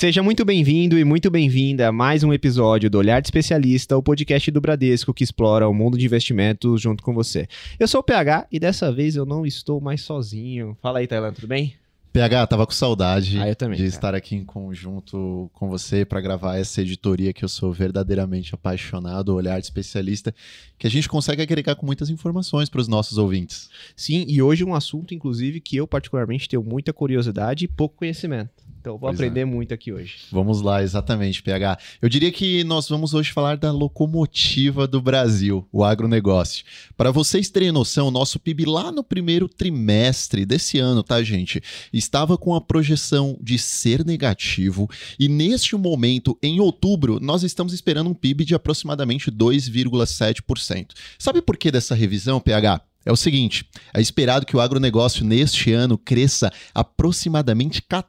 Seja muito bem-vindo e muito bem-vinda a mais um episódio do Olhar de Especialista, o podcast do Bradesco que explora o mundo de investimentos junto com você. Eu sou o PH e dessa vez eu não estou mais sozinho. Fala aí, Tailândia, tudo bem? PH, tava com saudade Ah, também, de cara. estar aqui em conjunto com você para gravar essa editoria que eu sou verdadeiramente apaixonado, olhar de especialista, que a gente consegue agregar com muitas informações para os nossos ouvintes. Sim, e hoje um assunto, inclusive, que eu particularmente tenho muita curiosidade e pouco conhecimento. Então vou Pois é. aprender muito aqui hoje. Vamos lá, exatamente, PH. Eu diria que nós vamos hoje falar da locomotiva do Brasil, o agronegócio. Para vocês terem noção, o nosso PIB lá no primeiro trimestre desse ano, tá, gente? Estava com a projeção de ser negativo e neste momento, em outubro, nós estamos esperando um PIB de aproximadamente 2,7%. Sabe por que dessa revisão, PH? É o seguinte, é esperado que o agronegócio neste ano cresça aproximadamente 14%,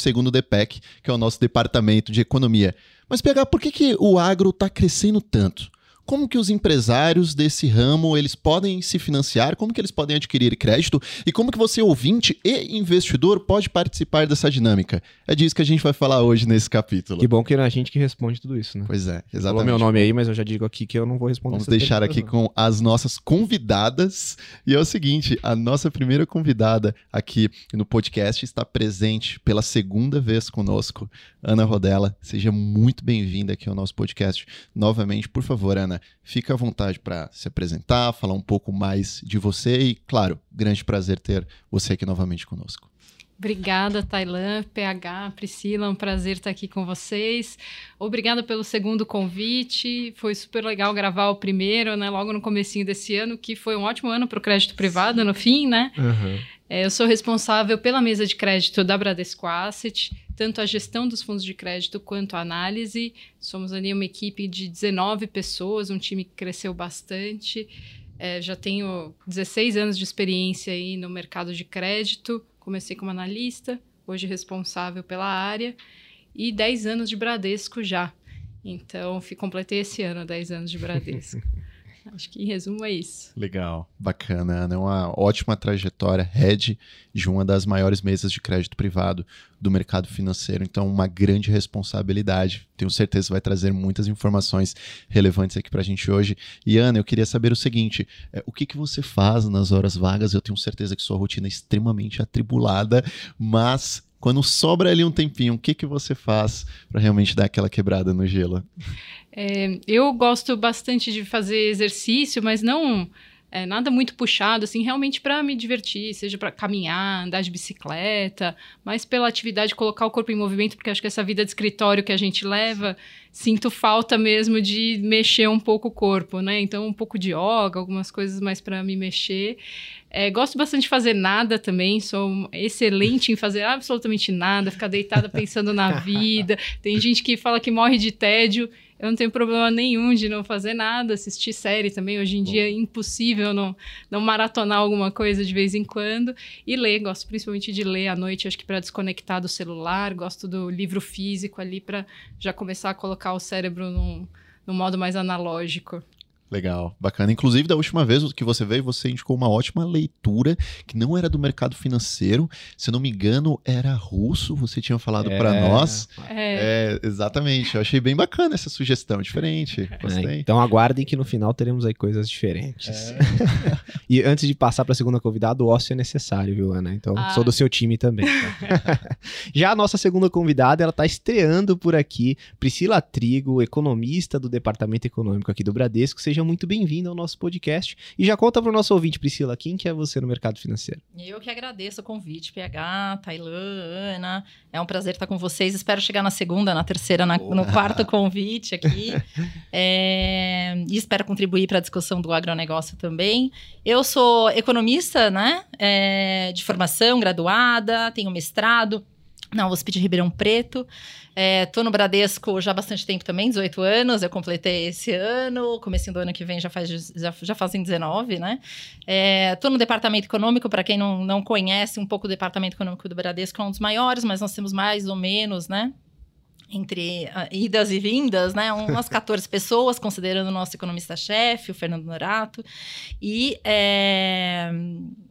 segundo o DPEC, que é o nosso departamento de economia. Mas PH, por que, que o agro está crescendo tanto? Como que os empresários desse ramo eles podem se financiar? Como que eles podem adquirir crédito? E como que você, ouvinte e investidor, pode participar dessa dinâmica? É disso que a gente vai falar hoje nesse capítulo. Que bom que é a gente que responde tudo isso, né? Pois é, Falou exatamente. meu nome aí, mas eu já digo aqui que eu não vou responder Vamos deixar aqui não. com as nossas convidadas. E é o seguinte: a nossa primeira convidada aqui no podcast está presente pela segunda vez conosco, Ana Rodella. Seja muito bem-vinda aqui ao nosso podcast. Novamente, por favor, Ana, fica à vontade para se apresentar, falar um pouco mais de você e, claro, grande prazer ter você aqui novamente conosco. Obrigada, Tailã, PH, Priscila, é um prazer estar aqui com vocês. Obrigada pelo segundo convite. Foi super legal gravar o primeiro, né, logo no comecinho desse ano, que foi um ótimo ano para o crédito privado, no fim, né? Aham. É, eu sou responsável pela mesa de crédito da Bradesco Asset, tanto a gestão dos fundos de crédito quanto a análise. Somos ali uma equipe de 19 pessoas, um time que cresceu bastante. É, já tenho 16 anos de experiência aí no mercado de crédito. Comecei como analista, hoje responsável pela área, e 10 anos de Bradesco já. Então, completei esse ano 10 anos de Bradesco. Acho que em resumo é isso. Legal, bacana, Ana. É uma ótima trajetória, head de uma das maiores mesas de crédito privado do mercado financeiro. Então, uma grande responsabilidade. Tenho certeza que vai trazer muitas informações relevantes aqui pra gente hoje. E, Ana, eu queria saber o seguinte: é, o que, que você faz nas horas vagas? Eu tenho certeza que sua rotina é extremamente atribulada, mas. Quando sobra ali um tempinho, o que, que você faz para realmente dar aquela quebrada no gelo? É, eu gosto bastante de fazer exercício, mas não é, nada muito puxado, assim, realmente para me divertir, seja para caminhar, andar de bicicleta, mas pela atividade, colocar o corpo em movimento, porque acho que essa vida de escritório que a gente leva, sinto falta mesmo de mexer um pouco o corpo, né? Então, um pouco de yoga, algumas coisas mais para me mexer. É, gosto bastante de fazer nada também, sou excelente em fazer absolutamente nada, ficar deitada pensando na vida. Tem gente que fala que morre de tédio. Eu não tenho problema nenhum de não fazer nada, assistir série também. Hoje em dia é impossível não, não maratonar alguma coisa de vez em quando. E ler, gosto principalmente de ler à noite, acho que para desconectar do celular. Gosto do livro físico ali para já começar a colocar o cérebro num, num modo mais analógico. Legal, bacana. Inclusive, da última vez que você veio, você indicou uma ótima leitura que não era do mercado financeiro. Se eu não me engano, era russo, você tinha falado É. para nós. É, É, exatamente. Eu achei bem bacana essa sugestão, diferente. É, Gostei. então aguardem que no final teremos aí coisas diferentes. e antes de passar para a segunda convidada, o ócio é necessário, viu, Ana? Então Ah. sou do seu time também. tá? Já a nossa segunda convidada, ela está estreando por aqui, Priscila Trigo, economista do Departamento Econômico aqui do Bradesco. Seja muito bem-vinda ao nosso podcast. E já conta para o nosso ouvinte, Priscila, quem que é você no mercado financeiro? Eu que agradeço o convite, PH, Tailã, Ana. É um prazer estar com vocês. Espero chegar na segunda, na terceira, na- no quarto convite aqui. É, e espero contribuir para a discussão do agronegócio também. Eu sou economista, né? É, de formação, graduada, tenho mestrado na USP de Ribeirão Preto. Estou no Bradesco já há bastante tempo também, 18 anos. Eu completei esse ano, comecinho do ano que vem já, faz, já, já fazem 19, né? Estou no departamento econômico, para quem não, não conhece um pouco o departamento econômico do Bradesco, é um dos maiores, mas nós temos mais ou menos, né? Entre ah, idas e vindas, né? Umas 14 pessoas, considerando o nosso economista-chefe, o Fernando Norato. E, é,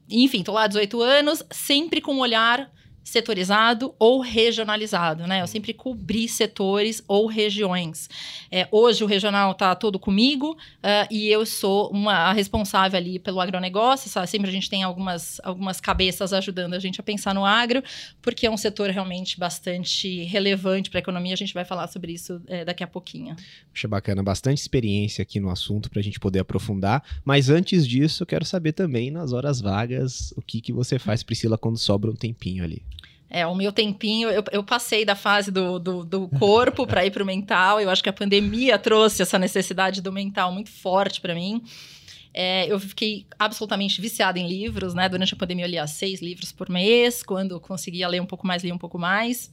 enfim, estou lá há 18 anos, sempre com um olhar setorizado ou regionalizado, né? Eu sempre cobri setores ou regiões. É, hoje o regional está todo comigo uh, e eu sou uma responsável ali pelo agronegócio. Sabe? Sempre a gente tem algumas, algumas cabeças ajudando a gente a pensar no agro, porque é um setor realmente bastante relevante para a economia. A gente vai falar sobre isso é, daqui a pouquinho. Acho bacana, bastante experiência aqui no assunto para a gente poder aprofundar. Mas antes disso, eu quero saber também nas horas vagas o que, que você faz, Priscila, quando sobra um tempinho ali. É, o meu tempinho, eu, eu passei da fase do, do, do corpo para ir para o mental. Eu acho que a pandemia trouxe essa necessidade do mental muito forte para mim. É, eu fiquei absolutamente viciada em livros, né? Durante a pandemia eu lia seis livros por mês. Quando conseguia ler um pouco mais, lia um pouco mais.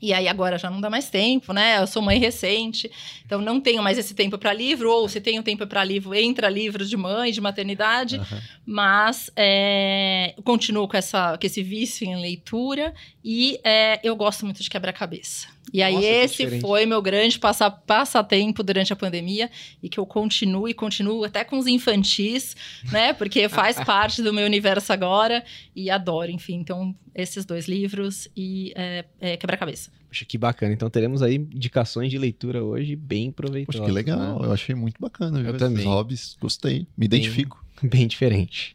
E aí agora já não dá mais tempo, né? Eu sou mãe recente, então não tenho mais esse tempo para livro, ou se tenho tempo para livro, entra livros de mãe, de maternidade, uhum. mas é, continuo com, essa, com esse vício em leitura e é, eu gosto muito de quebra-cabeça. E aí, Nossa, esse foi meu grande passa, passatempo durante a pandemia e que eu continuo e continuo até com os infantis, né? Porque faz parte do meu universo agora e adoro, enfim. Então, esses dois livros e é, é, Quebra-Cabeça. Poxa, que bacana. Então, teremos aí indicações de leitura hoje bem proveitosas. Poxa, que legal. Né? Eu achei muito bacana. Eu também. hobbies, gostei. Me identifico. Bem diferente.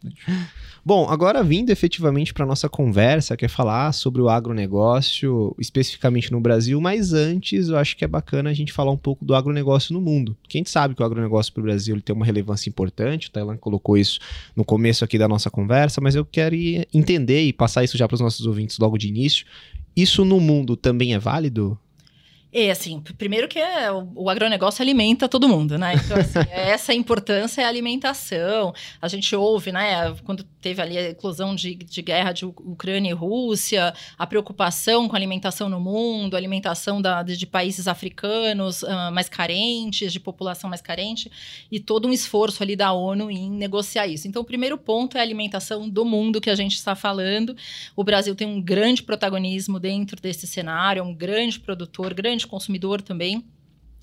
Bom, agora vindo efetivamente para nossa conversa, que é falar sobre o agronegócio, especificamente no Brasil, mas antes eu acho que é bacana a gente falar um pouco do agronegócio no mundo. Quem sabe que o agronegócio para o Brasil ele tem uma relevância importante, o Tailan colocou isso no começo aqui da nossa conversa, mas eu quero entender e passar isso já para os nossos ouvintes logo de início. Isso no mundo também é válido? É, assim, primeiro que é, o, o, agronegócio alimenta todo mundo, né? Então, assim, essa importância é a alimentação. A gente ouve, né, quando teve ali a eclosão de, de guerra de Ucrânia e Rússia, a preocupação com a alimentação no mundo, a alimentação da, de, de países africanos uh, mais carentes, de população mais carente, e todo um esforço ali da ONU em negociar isso. Então, o primeiro ponto é a alimentação do mundo que a gente está falando. O Brasil tem um grande protagonismo dentro desse cenário, é um grande produtor, grande grande consumidor também.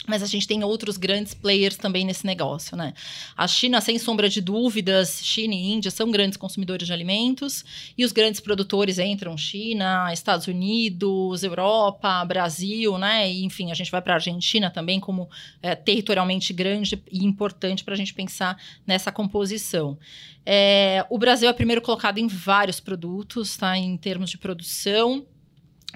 Mas a gente tem outros grandes players também nesse negócio, né? A China, sem sombra de dúvidas, China e Índia são grandes consumidores de alimentos e os grandes produtores entram China, Estados Unidos, Europa, Brasil, né? E, enfim, a gente vai para a Argentina também como é, territorialmente grande e importante para a gente pensar nessa composição. É, o Brasil é primeiro colocado em vários produtos, tá? Em termos de produção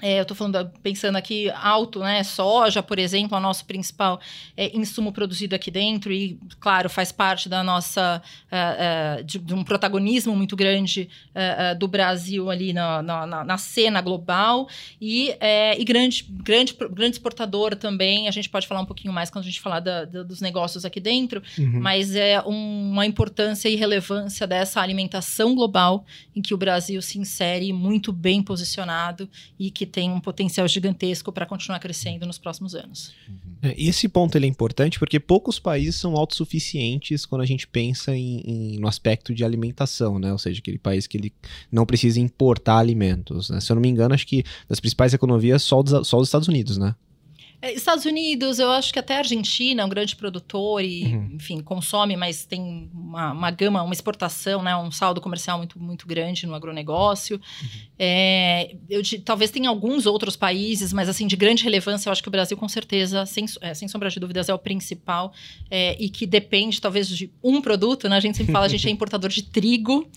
é, eu estou falando, pensando aqui alto, né? Soja, por exemplo, é o nosso principal é, insumo produzido aqui dentro e, claro, faz parte da nossa uh, uh, de, de, um protagonismo muito grande uh, do Brasil ali na, na, na cena global e, e grande, grande, grande exportador também. A gente pode falar um pouquinho mais quando a gente falar da, da, dos negócios aqui dentro, uhum. mas é um, uma importância e relevância dessa alimentação global em que o Brasil se insere muito bem posicionado e que que tem um potencial gigantesco para continuar crescendo nos próximos anos. É, esse ponto ele é importante porque poucos países são autossuficientes quando a gente pensa em, em, no aspecto de alimentação, né? Ou seja, aquele país que ele não precisa importar alimentos. Né? Se eu não me engano, acho que das principais economias só, só os Estados Unidos, né? É, Estados Unidos, eu acho que até a Argentina é um grande produtor e, uhum. enfim, consome, mas tem uma, uma, gama, uma exportação, né, um saldo comercial muito, muito grande no agronegócio. Uhum. É, eu, talvez tenha alguns outros países, mas assim, de grande relevância, eu acho que o Brasil, com certeza, sem, é, sem sombra de dúvidas, é o principal é, e que depende, talvez, de um produto, né? A gente sempre fala, a gente é importador de trigo.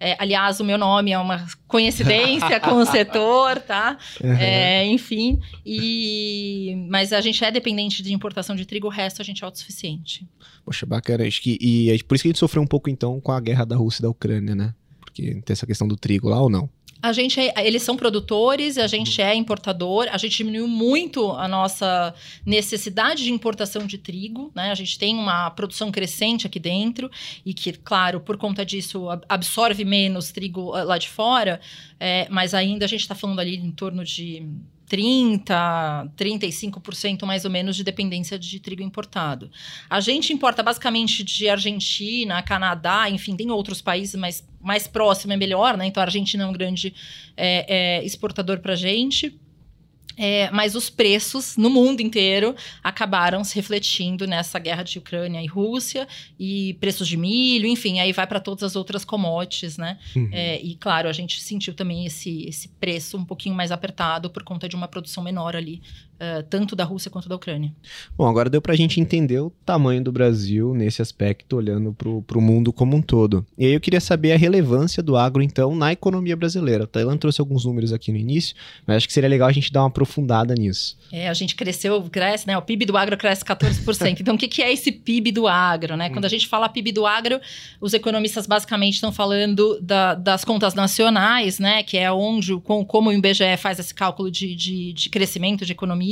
É, aliás, o meu nome é uma coincidência com o setor, tá? Uhum. enfim, e mas a gente é dependente de importação de trigo, o resto a gente é autossuficiente. Poxa, bacana. Acho que, e é por isso que a gente sofreu um pouco, então, com a guerra da Rússia e da Ucrânia, né? Porque tem essa questão do trigo lá ou não? A gente é, eles são produtores, a gente é importador, a gente diminuiu muito a nossa necessidade de importação de trigo, né? A gente tem uma produção crescente aqui dentro e que, claro, por conta disso absorve menos trigo ah, lá de fora, é, mas ainda a gente está falando ali em torno de 30, 35% mais ou menos de dependência de trigo importado. A gente importa basicamente de Argentina, Canadá, enfim, tem outros países, mas mais próximo é melhor, né? Então a Argentina é um grande é, é, exportador para a gente. É, mas os preços no mundo inteiro acabaram se refletindo nessa guerra de Ucrânia e Rússia e preços de milho, enfim, aí vai para todas as outras commodities, né? Uhum. É, e claro, a gente sentiu também esse, esse preço um pouquinho mais apertado por conta de uma produção menor ali, uh, tanto da Rússia quanto da Ucrânia. Bom, agora deu pra gente entender o tamanho do Brasil nesse aspecto, olhando pro, pro mundo como um todo. E aí eu queria saber a relevância do agro, então, na economia brasileira. O Tailan trouxe alguns números aqui no início, mas acho que seria legal a gente dar uma aprofundada nisso. É, a gente cresceu, cresce, né? O PIB do agro cresce 14%. então, o que, que é esse PIB do agro, né? Quando a gente fala PIB do agro, os economistas basicamente estão falando da, das contas nacionais, né? Que é onde, com, como o IBGE faz esse cálculo de, de, de crescimento de economia,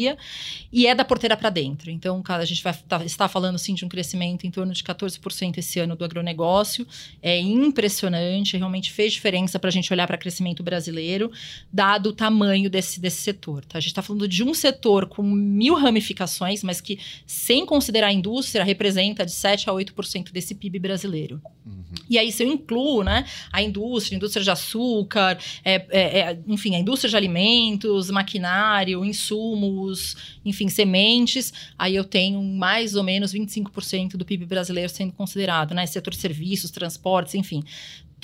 e é da porteira para dentro. Então, cara, a gente vai tá, estar falando, sim, de um crescimento em torno de 14% esse ano do agronegócio. É impressionante, realmente fez diferença para a gente olhar para o crescimento brasileiro, dado o tamanho desse, desse setor. Tá? A gente está falando de um setor com mil ramificações, mas que, sem considerar a indústria, representa de 7 a 8% desse PIB brasileiro. Uhum. E aí, se eu incluo né, a indústria, a indústria de açúcar, é, é, é, enfim, a indústria de alimentos, maquinário, insumos, enfim, sementes, aí eu tenho mais ou menos 25% do PIB brasileiro sendo considerado, né? Setor de serviços, transportes, enfim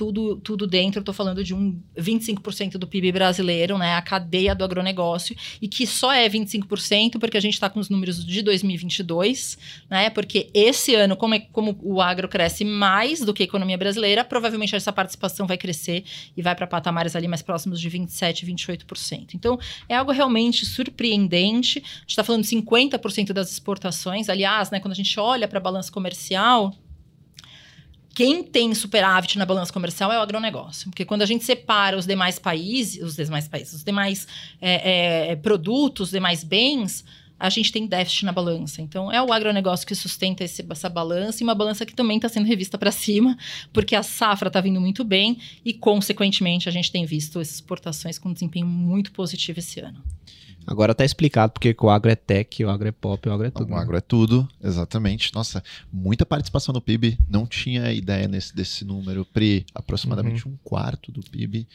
tudo, tudo dentro, tô falando de um 25% do PIB brasileiro, né? A cadeia do agronegócio, e que só é 25% porque a gente está com os números de 2022, né? Porque esse ano, como, é, como o agro cresce mais do que a economia brasileira, provavelmente essa participação vai crescer e vai para patamares ali mais próximos de 27%, 28%. Então, é algo realmente surpreendente. A gente está falando de 50% das exportações. Aliás, né, quando a gente olha para a balança comercial, quem tem superávit na balança comercial é o agronegócio. Porque quando a gente separa os demais países, os demais países, os demais é, é, produtos, os demais bens, a gente tem déficit na balança. Então, é o agronegócio que sustenta esse, essa balança e uma balança que também está sendo revista para cima, porque a safra está vindo muito bem e, consequentemente, a gente tem visto exportações com desempenho muito positivo esse ano. Agora tá explicado porque o agro é tech, o agro é pop, o agro é tudo. O né? agro é tudo, exatamente. Nossa, muita participação no PIB. Não tinha ideia nesse, desse número. Pri, aproximadamente uhum. um quarto do PIB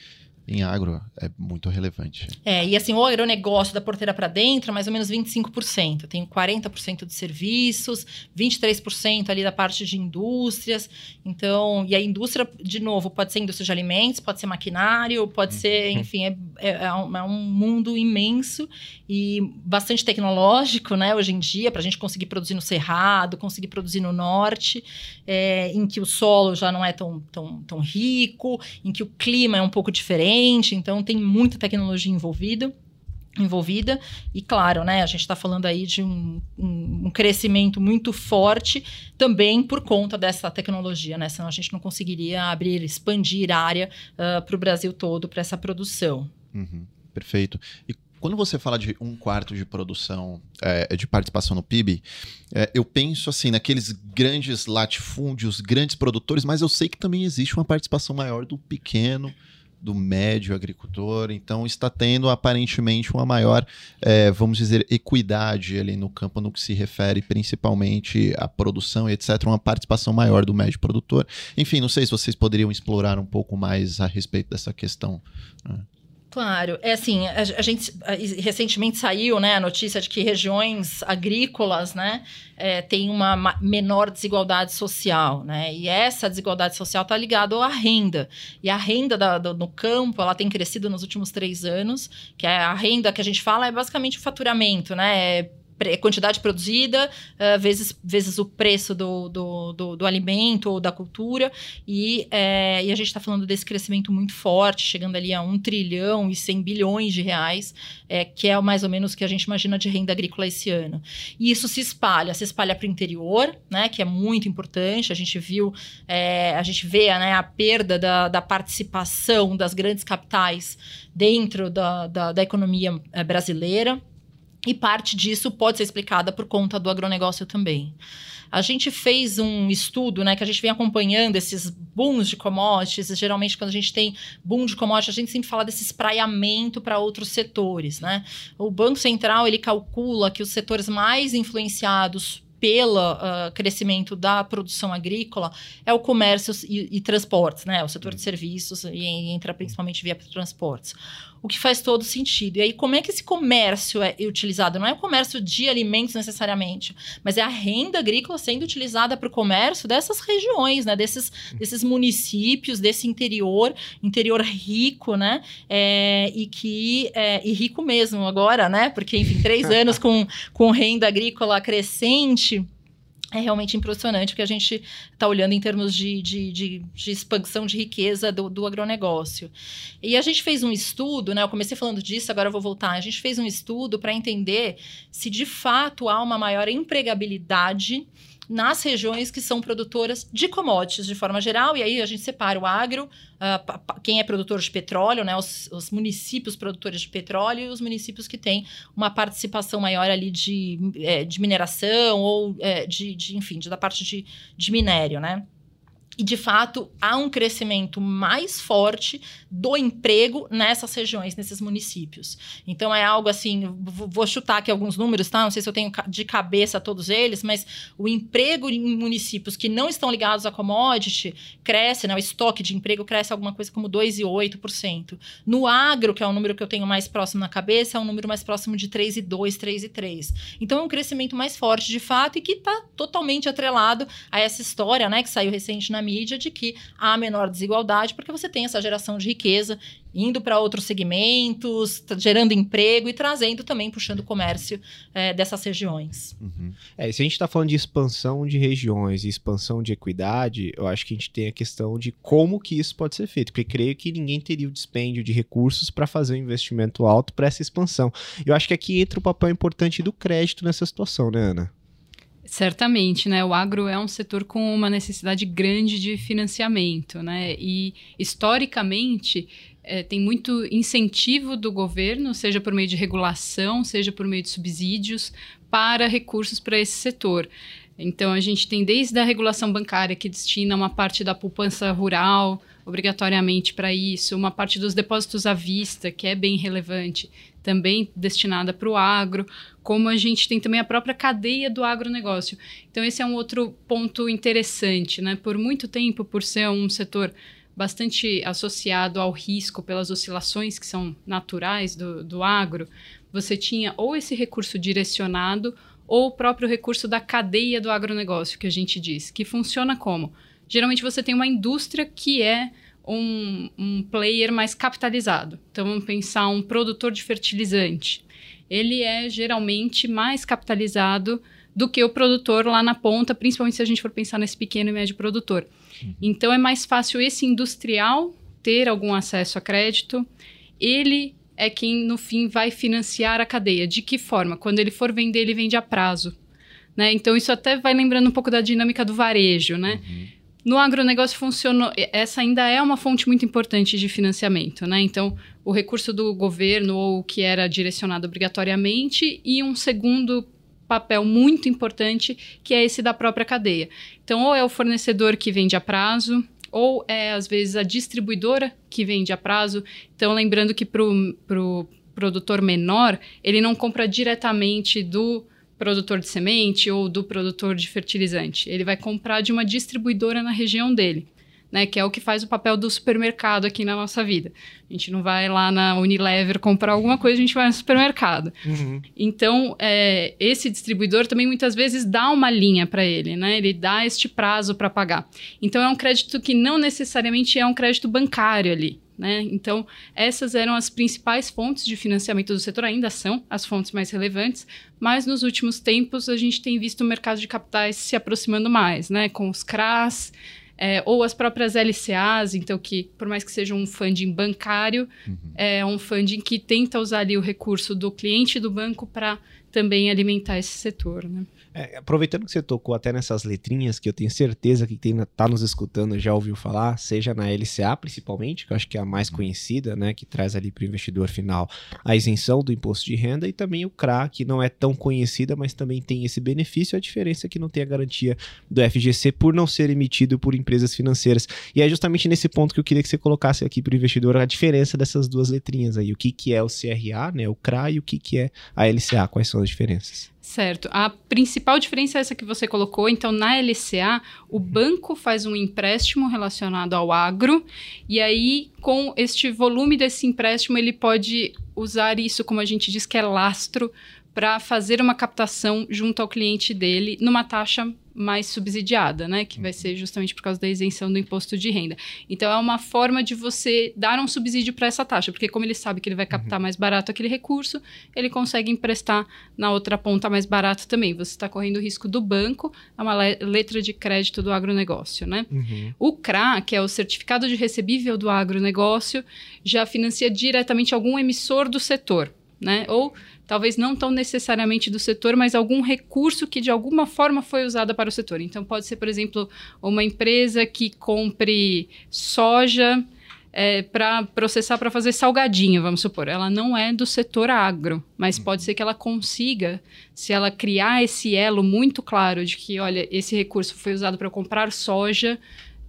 em agro é muito relevante. É, e assim, o agronegócio da porteira para dentro é mais ou menos 25%. Eu tenho 40% de serviços, 23% ali da parte de indústrias. Então, e a indústria, de novo, pode ser indústria de alimentos, pode ser maquinário, pode uhum. ser, enfim, é, é, é, um, é, um, mundo imenso e bastante tecnológico, né, hoje em dia, para a gente conseguir produzir no Cerrado, conseguir produzir no Norte, é, em que o solo já não é tão, tão, tão rico, em que o clima é um pouco diferente então tem muita tecnologia envolvida envolvida e claro, né, a gente está falando aí de um, um, um, crescimento muito forte também por conta dessa tecnologia, né, senão a gente não conseguiria abrir, expandir área uh, para o Brasil todo para essa produção. Uhum, perfeito. E quando você fala de um quarto de produção, é, de participação no PIB, é, eu penso assim naqueles grandes latifúndios, grandes produtores, mas eu sei que também existe uma participação maior do pequeno do médio agricultor, então está tendo aparentemente uma maior, é, vamos dizer, equidade ali no campo no que se refere principalmente à produção etc., uma participação maior do médio produtor. Enfim, não sei se vocês poderiam explorar um pouco mais a respeito dessa questão. Né? Claro, é assim, a, a, gente recentemente saiu, né, a notícia de que regiões agrícolas, né, é, têm uma menor desigualdade social, né, e essa desigualdade social está ligada à renda, e a renda da, do, no campo, ela tem crescido nos últimos três anos, que é a renda que a gente fala é basicamente o faturamento, né, é quantidade produzida uh, vezes, vezes o preço do, do, do, do alimento ou da cultura. E, é, e a gente está falando desse crescimento muito forte, chegando ali a 1 trilhão e 100 bilhões de reais, é, que é mais ou menos o que a gente imagina de renda agrícola esse ano. E isso se espalha, se espalha para o interior, né, que é muito importante. A gente viu, é, a gente vê né, a perda da, da participação das grandes capitais dentro da, da, da economia brasileira. E parte disso pode ser explicada por conta do agronegócio também. A gente fez um estudo, né, que a gente vem acompanhando esses booms de commodities. Geralmente, quando a gente tem boom de commodities, a gente sempre fala desse espraiamento para outros setores, né? O Banco Central ele calcula que os setores mais influenciados pelo uh, crescimento da produção agrícola é o comércio e, e transportes, né? O setor de serviços e entra principalmente via transportes. O que faz todo sentido. E aí, como é que esse comércio é utilizado? Não é o comércio de alimentos necessariamente, mas é a renda agrícola sendo utilizada para o comércio dessas regiões, né? Desses, desses municípios, desse interior, interior rico, né? É, e que é, e rico mesmo agora, né? Porque, enfim, três anos com, com renda agrícola crescente é realmente impressionante o que a gente está olhando em termos de, de, de, de expansão de riqueza do, do, agronegócio. E a gente fez um estudo, né? Eu comecei falando disso, agora eu vou voltar. A gente fez um estudo para entender se de fato há uma maior empregabilidade nas regiões que são produtoras de commodities de forma geral, e aí a gente separa o agro, uh, quem é produtor de petróleo, né, os, os, municípios produtores de petróleo e os municípios que têm uma participação maior ali de, é, de mineração ou é, de, de, enfim, de, da parte de, de minério, né? E, de fato, há um crescimento mais forte do emprego nessas regiões, nesses municípios. Então, é algo assim, vou chutar aqui alguns números, tá? Não sei se eu tenho de cabeça todos eles, mas o emprego em municípios que não estão ligados à commodity cresce, né? O estoque de emprego cresce alguma coisa como 2,8%. No agro, que é o número que eu tenho mais próximo na cabeça, é um número mais próximo de 3,2%, 3,3%. Então, é um crescimento mais forte, de fato, e que está totalmente atrelado a essa história, né? Que saiu recente na mídia de que há menor desigualdade, porque você tem essa geração de riqueza indo para outros segmentos, gerando emprego e trazendo também, puxando o comércio é, dessas regiões. Uhum. É, se a gente está falando de expansão de regiões e expansão de equidade, eu acho que a gente tem a questão de como que isso pode ser feito, porque creio que ninguém teria o dispêndio de recursos para fazer um investimento alto para essa expansão. Eu acho que aqui entra o papel importante do crédito nessa situação, né, Ana? Certamente, né? O agro é um setor com uma necessidade grande de financiamento, né? E historicamente é, tem muito incentivo do governo, seja por meio de regulação, seja por meio de subsídios, para recursos para esse setor. Então a gente tem desde a regulação bancária que destina uma parte da poupança rural obrigatoriamente para isso, uma parte dos depósitos à vista, que é bem relevante, também destinada para o agro, como a gente tem também a própria cadeia do agronegócio. Então, esse é um outro ponto interessante, né? Por muito tempo, por ser um setor bastante associado ao risco pelas oscilações que são naturais do, do agro, você tinha ou esse recurso direcionado ou o próprio recurso da cadeia do agronegócio, que a gente diz, que funciona como? Geralmente você tem uma indústria que é um, um player mais capitalizado. Então, vamos pensar um produtor de fertilizante. Ele é geralmente mais capitalizado do que o produtor lá na ponta, principalmente se a gente for pensar nesse pequeno e médio produtor. Uhum. Então, é mais fácil esse industrial ter algum acesso a crédito. Ele é quem, no fim, vai financiar a cadeia. De que forma? Quando ele for vender, ele vende a prazo. Né? Então, isso até vai lembrando um pouco da dinâmica do varejo, né? Uhum. No agronegócio funcionou, essa ainda é uma fonte muito importante de financiamento, né? Então, o recurso do governo ou que era direcionado obrigatoriamente e um segundo papel muito importante que é esse da própria cadeia. Então, ou é o fornecedor que vende a prazo, ou é às vezes a distribuidora que vende a prazo. Então, lembrando que para o pro produtor menor, ele não compra diretamente do produtor de semente ou do produtor de fertilizante. Ele vai comprar de uma distribuidora na região dele. Né, que é o que faz o papel do supermercado aqui na nossa vida. A gente não vai lá na Unilever comprar alguma coisa, a gente vai no supermercado. Uhum. Então, é, esse distribuidor também muitas vezes dá uma linha para ele, né? Ele dá este prazo para pagar. Então, é um crédito que não necessariamente é um crédito bancário ali. Né? Então, essas eram as principais fontes de financiamento do setor, ainda são as fontes mais relevantes, mas nos últimos tempos a gente tem visto o mercado de capitais se aproximando mais, né? com os CRAs, é, ou as próprias LCAs, então que, por mais que seja um funding bancário, uhum. é um funding que tenta usar ali o recurso do cliente do banco para também alimentar esse setor. Né? É, aproveitando que você tocou até nessas letrinhas, que eu tenho certeza que quem está nos escutando já ouviu falar, seja na LCA principalmente, que eu acho que é a mais uhum. conhecida, né, que traz ali para o investidor final a isenção do imposto de renda, e também o CRA, que não é tão conhecida, mas também tem esse benefício, a diferença é que não tem a garantia do FGC por não ser emitido por empresas financeiras. E é justamente nesse ponto que eu queria que você colocasse aqui para o investidor a diferença dessas duas letrinhas aí, o que, que é o CRA, né, o CRA, e o que, que é a LCA, quais são as diferenças. Certo. A principal diferença é essa que você colocou. Então, na LCA, o banco faz um empréstimo relacionado ao agro, e aí, com este volume desse empréstimo, ele pode usar isso, como a gente diz, que é lastro, para fazer uma captação junto ao cliente dele numa taxa mais subsidiada, né? Que vai ser justamente por causa da isenção do imposto de renda. Então é uma forma de você dar um subsídio para essa taxa, porque como ele sabe que ele vai captar uhum. mais barato aquele recurso, ele consegue emprestar na outra ponta mais barato também. Você está correndo o risco do banco, é uma letra de crédito do agronegócio, né? Uhum. O CRA, que é o certificado de recebível do agronegócio, já financia diretamente algum emissor do setor, né? Ou talvez não tão necessariamente do setor, mas algum recurso que de alguma forma foi usado para o setor. Então, pode ser, por exemplo, uma empresa que compre soja é, para processar para fazer salgadinho, vamos supor. Ela não é do setor agro, mas pode ser que ela consiga, se ela criar esse elo muito claro de que, olha, esse recurso foi usado para comprar soja,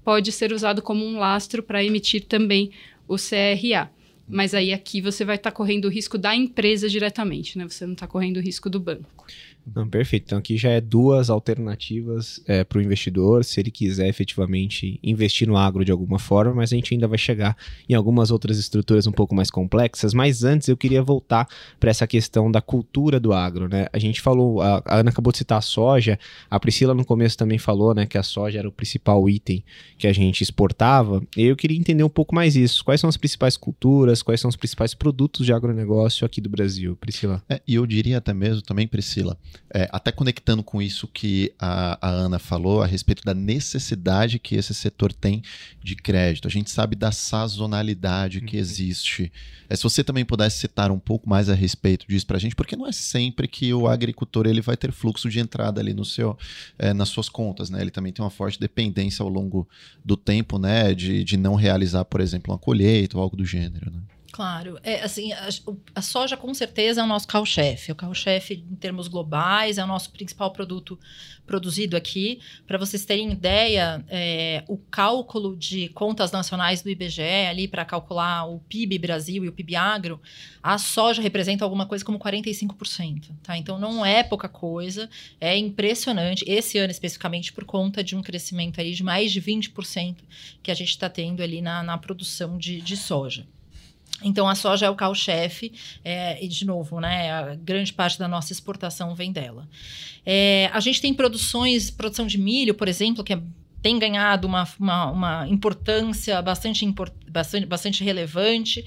pode ser usado como um lastro para emitir também o CRA. Mas aí aqui você vai estar tá correndo o risco da empresa diretamente, né? Você não está correndo o risco do banco. Não, perfeito. Então aqui já é duas alternativas é, para o investidor, se ele quiser efetivamente investir no agro de alguma forma, mas a gente ainda vai chegar em algumas outras estruturas um pouco mais complexas. Mas antes eu queria voltar para essa questão da cultura do agro, né? A gente falou, a, a, Ana acabou de citar a soja, a Priscila no começo também falou, né, que a soja era o principal item que a gente exportava. E eu queria entender um pouco mais isso. Quais são as principais culturas, quais são os principais produtos de agronegócio aqui do Brasil, Priscila? É, e eu diria até mesmo também, Priscila, é, até conectando com isso que a, a, Ana falou a respeito da necessidade que esse setor tem de crédito. A gente sabe da sazonalidade que uhum. existe. É, se você também pudesse citar um pouco mais a respeito disso para a gente, porque não é sempre que o agricultor ele vai ter fluxo de entrada ali no seu, é, nas suas contas, né? Ele também tem uma forte dependência ao longo do tempo, né? De, de não realizar, por exemplo, uma colheita ou algo do gênero, né? Claro, é assim, a, a soja com certeza é o nosso carro-chefe. O carro-chefe em termos globais é o nosso principal produto produzido aqui. Para vocês terem ideia, é, o cálculo de contas nacionais do IBGE ali para calcular o PIB Brasil e o PIB agro, a soja representa alguma coisa como 45%, tá? Então não é pouca coisa, é impressionante. Esse ano especificamente por conta de um crescimento ali de mais de 20% que a gente está tendo ali na, na produção de, de soja. Então, a soja é o carro-chefe, é, e de novo, né, a grande parte da nossa exportação vem dela. É, a gente tem produções, produção de milho, por exemplo, que é, tem ganhado uma, uma, uma importância bastante, bastante, bastante relevante,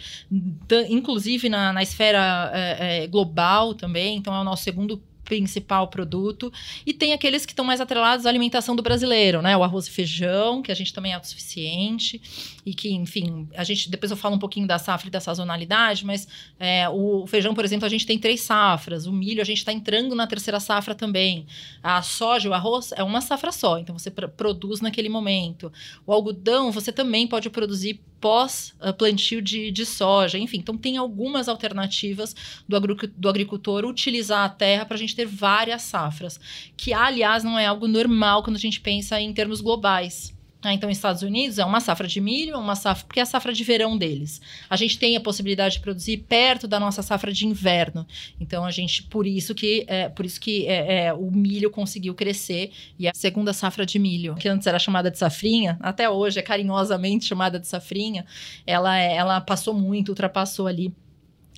inclusive na, na esfera é, é, global também. Então, é o nosso segundo principal produto. E tem aqueles que estão mais atrelados à alimentação do brasileiro, né? O arroz e feijão, que a gente também é autossuficiente. E que, enfim, a gente. Depois eu falo um pouquinho da safra e da sazonalidade, mas é, o feijão, por exemplo, a gente tem três safras. O milho, a gente está entrando na terceira safra também. A soja, o arroz, é uma safra só, então você produz naquele momento. O algodão, você também pode produzir pós-plantio de, de, soja, enfim. Então, tem algumas alternativas do, do agricultor utilizar a terra para a gente ter várias safras, que, aliás, não é algo normal quando a gente pensa em termos globais. Ah, então, Estados Unidos é uma safra de milho, uma safra, porque é a safra de verão deles. A gente tem a possibilidade de produzir perto da nossa safra de inverno. Então, a gente, por isso que, é, por isso que é, é, o milho conseguiu crescer e a segunda safra de milho, que antes era chamada de safrinha, até hoje é carinhosamente chamada de safrinha, ela, é, ela passou muito, ultrapassou ali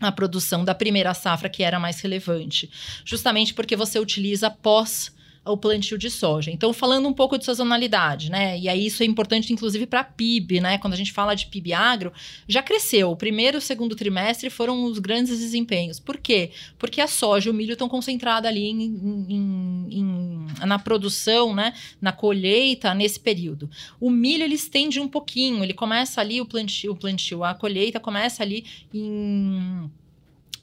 a produção da primeira safra que era mais relevante, justamente porque você utiliza pós o plantio de soja. Então, falando um pouco de sazonalidade, né? E aí isso é importante, inclusive, para PIB, né? Quando a gente fala de PIB agro, já cresceu. O primeiro e o segundo trimestre foram os grandes desempenhos. Por quê? Porque a soja e o milho estão concentrados ali em, em, em, na produção, né? Na colheita nesse período. O milho ele estende um pouquinho, ele começa ali o plantio, o plantio, a colheita começa ali em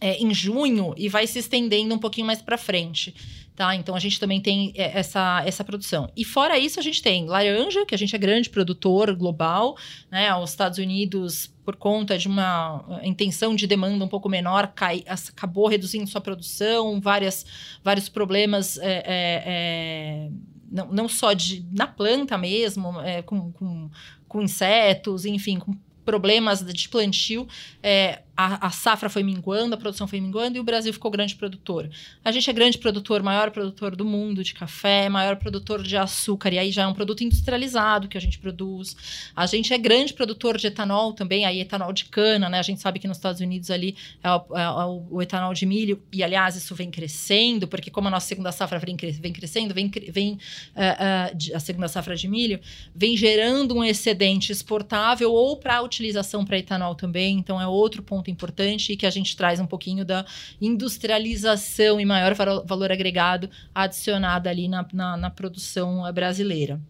é, em junho e vai se estendendo um pouquinho mais para frente. Tá? Então a gente também tem é, essa, essa produção. E fora isso, a gente tem laranja, que a gente é grande produtor global, né? Os Estados Unidos, por conta de uma é, intenção de demanda um pouco menor, cai, acabou reduzindo sua produção, várias, vários problemas. É, é, é, não, não só de, na planta mesmo, é, com, com, com insetos, enfim, com problemas de plantio, é, a, a, safra foi minguando, a produção foi minguando e o Brasil ficou grande produtor. A gente é grande produtor, maior produtor do mundo de café, maior produtor de açúcar, e aí já é um produto industrializado que a gente produz. A gente é grande produtor de etanol também, aí etanol de cana, né? A gente sabe que nos Estados Unidos ali é o, é o, etanol de milho, e aliás, isso vem crescendo, porque como a nossa segunda safra vem, vem crescendo, vem, vem uh, uh, a segunda safra de milho, vem gerando um excedente exportável ou para utilização para etanol também, então é outro ponto ponto importante e que a gente traz um pouquinho da industrialização e maior valor agregado adicionado ali na, na, na produção brasileira.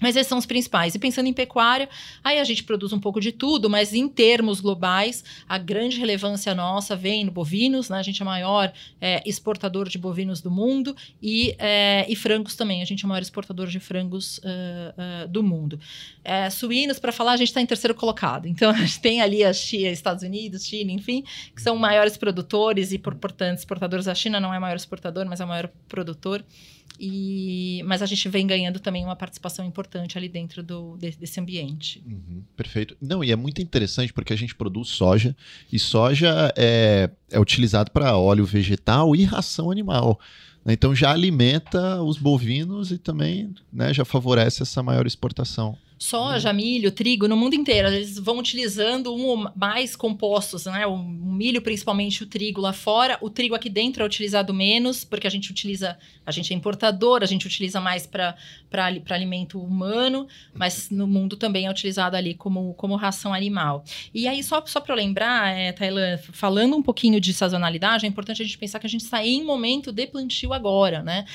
Mas esses são os principais. E pensando em pecuária, aí a gente produz um pouco de tudo, mas em termos globais, a grande relevância nossa vem no bovinos, né? A gente é o maior é, exportador de bovinos do mundo e, é, e frangos também. A gente é o maior exportador de frangos uh, uh, do mundo. É, suínos, para falar, a gente está em terceiro colocado. Então, a gente tem ali a China, Estados Unidos, China, enfim, que são maiores produtores e, por, portanto, exportadores. A China não é maior exportador, mas é o maior produtor. E, mas a gente vem ganhando também uma participação importante ali dentro do, desse ambiente. Uhum, perfeito. Não, e é muito interessante porque a gente produz soja e soja é, é utilizado para óleo vegetal e ração animal. Né? Então já alimenta os bovinos e também né, já favorece essa maior exportação soja, milho, trigo, no mundo inteiro. Eles vão utilizando um ou mais compostos, né? O milho, principalmente o trigo lá fora. O trigo aqui dentro é utilizado menos, porque a gente utiliza, a gente é importador, a gente utiliza mais para alimento humano, mas no mundo também é utilizado ali como, como ração animal. E aí, só, só para lembrar, é, Thailand, falando um pouquinho de sazonalidade, é importante a gente pensar que a gente está em momento de plantio agora, né?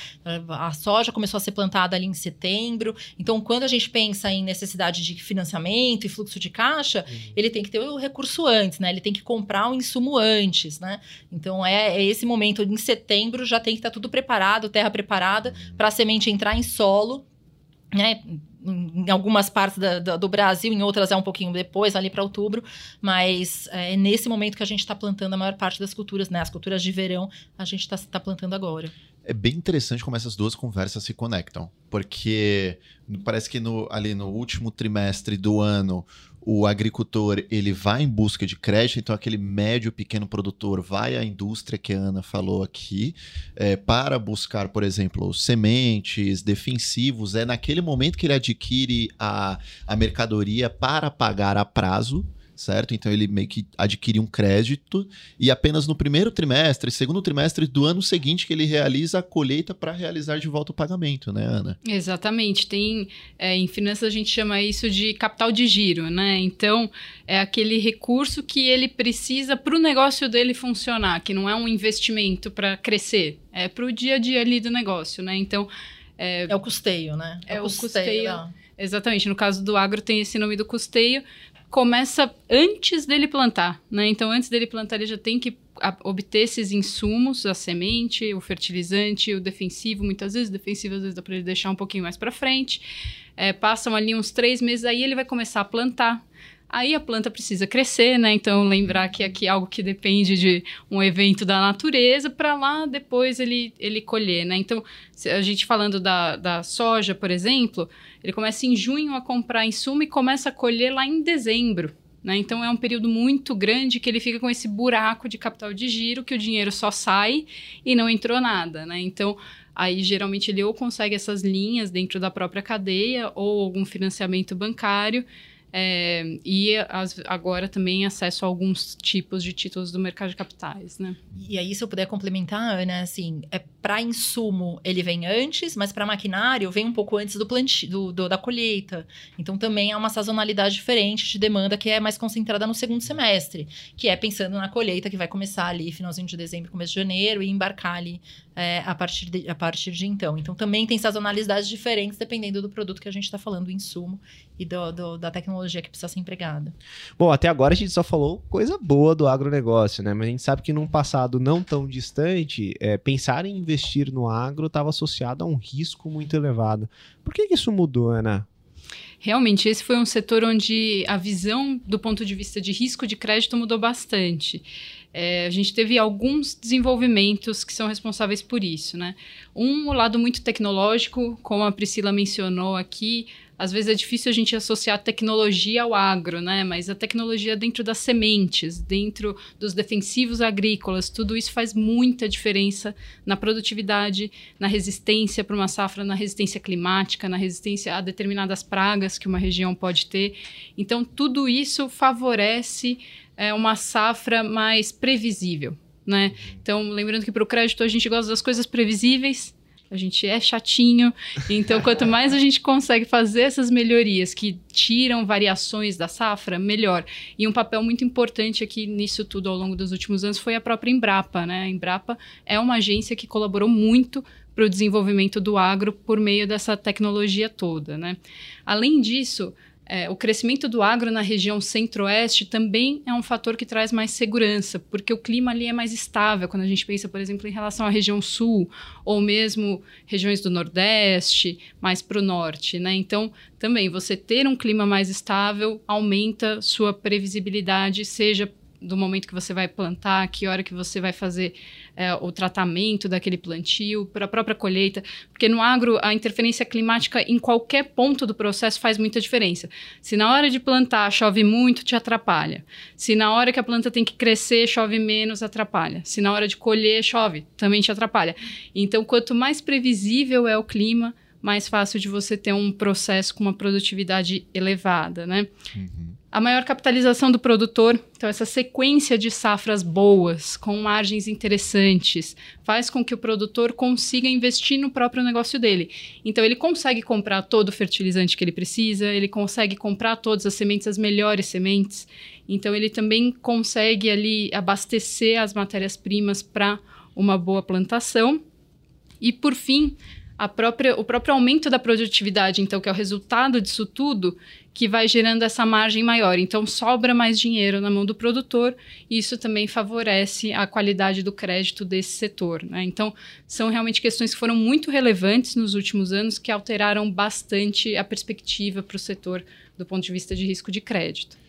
A soja começou a ser plantada ali em setembro, então quando a gente pensa em necessidade de financiamento e fluxo de caixa, uhum. ele tem que ter o recurso antes, né? Ele tem que comprar o insumo antes, né? Então é, é esse momento em setembro já tem que estar tá tudo preparado, terra preparada uhum. para a semente entrar em solo, né? em algumas partes da, da, do Brasil, em outras é um pouquinho depois, ali para outubro, mas é nesse momento que a gente está plantando a maior parte das culturas, né? As culturas de verão a gente está tá plantando agora é bem interessante como essas duas conversas se conectam, porque parece que no, ali no último trimestre do ano o agricultor ele vai em busca de crédito, então aquele médio pequeno produtor vai à indústria que a Ana falou aqui é, para buscar, por exemplo, sementes, defensivos. É naquele momento que ele adquire a, a mercadoria para pagar a prazo certo? Então ele meio que adquire um crédito e apenas no primeiro trimestre, segundo trimestre do ano seguinte que ele realiza a colheita para realizar de volta o pagamento, né, Ana? Exatamente. Tem é, em finanças a gente chama isso de capital de giro, né? Então é aquele recurso que ele precisa para o negócio dele funcionar, que não é um investimento para crescer, é para o dia a dia ali do negócio, né? Então é, é o custeio, né? É, é o custeio. custeio Exatamente. No caso do agro tem esse nome do custeio, começa antes dele plantar, né? Então, antes dele plantar, ele já tem que obter esses insumos, a semente, o fertilizante, o defensivo, muitas vezes, o defensivo às vezes dá para ele deixar um pouquinho mais para frente. É, passam ali uns três meses, aí ele vai começar a plantar. Aí a planta precisa crescer, né? Então, lembrar que aqui é algo que depende de um evento da natureza para lá depois ele, ele colher, né? Então, a gente falando da, da soja, por exemplo, ele começa em junho a comprar insumo e começa a colher lá em dezembro. Né? Então é um período muito grande que ele fica com esse buraco de capital de giro que o dinheiro só sai e não entrou nada. Né? Então aí geralmente ele ou consegue essas linhas dentro da própria cadeia ou algum financiamento bancário é, e as, agora também acesso a alguns tipos de títulos do mercado de capitais, né? E aí, se eu puder complementar, Ana, assim, é para insumo ele vem antes, mas para maquinário vem um pouco antes do plantio, do, do, da colheita. Então também é uma sazonalidade diferente de demanda que é mais concentrada no segundo semestre, que é pensando na colheita que vai começar ali finalzinho de dezembro, começo de janeiro e embarcar ali é, a, partir de, a partir de então. Então também tem sazonalidades diferentes dependendo do produto que a gente está falando, do insumo e do, do, da tecnologia que precisa ser empregada. Bom, até agora a gente só falou coisa boa do agronegócio, né? Mas a gente sabe que num passado não tão distante, é, pensar em investir no agro estava associado a um risco muito elevado. Por que, que isso mudou, Ana? Realmente, esse foi um setor onde a visão do ponto de vista de risco de crédito mudou bastante. É, a gente teve alguns desenvolvimentos que são responsáveis por isso, né? Um, o lado muito tecnológico, como a Priscila mencionou aqui, às vezes é difícil a gente associar tecnologia ao agro, né? Mas a tecnologia dentro das sementes, dentro dos defensivos agrícolas, tudo isso faz muita diferença na produtividade, na resistência para uma safra, na resistência climática, na resistência a determinadas pragas que uma região pode ter. Então, tudo isso favorece é, uma safra mais previsível. Né? Então, lembrando que para o crédito a gente gosta das coisas previsíveis, a gente é chatinho. Então, quanto mais a gente consegue fazer essas melhorias que tiram variações da safra, melhor. E um papel muito importante aqui nisso tudo ao longo dos últimos anos foi a própria Embrapa. Né? A Embrapa é uma agência que colaborou muito para o desenvolvimento do agro por meio dessa tecnologia toda. Né? Além disso, é, o crescimento do agro na região centro-oeste também é um fator que traz mais segurança, porque o clima ali é mais estável quando a gente pensa, por exemplo, em relação à região sul, ou mesmo regiões do nordeste, mais para o norte. Né? Então, também você ter um clima mais estável aumenta sua previsibilidade, seja do momento que você vai plantar, que hora que você vai fazer é, o tratamento daquele plantio, para a própria colheita, porque no agro a interferência climática em qualquer ponto do processo faz muita diferença. Se na hora de plantar chove muito, te atrapalha. Se na hora que a planta tem que crescer chove menos, atrapalha. Se na hora de colher chove, também te atrapalha. Então, quanto mais previsível é o clima, mais fácil de você ter um processo com uma produtividade elevada, né? Uhum a maior capitalização do produtor, então essa sequência de safras boas, com margens interessantes, faz com que o produtor consiga investir no próprio negócio dele. Então ele consegue comprar todo o fertilizante que ele precisa, ele consegue comprar todas as sementes, as melhores sementes. Então ele também consegue ali abastecer as matérias-primas para uma boa plantação. E por fim, própria, o próprio aumento da produtividade, então, que é o resultado disso tudo, que vai gerando essa margem maior. Então, sobra mais dinheiro na mão do produtor, e isso também favorece a qualidade do crédito desse setor. Né? Então, são realmente questões que foram muito relevantes nos últimos anos, que alteraram bastante a perspectiva para o setor do ponto de vista de risco de crédito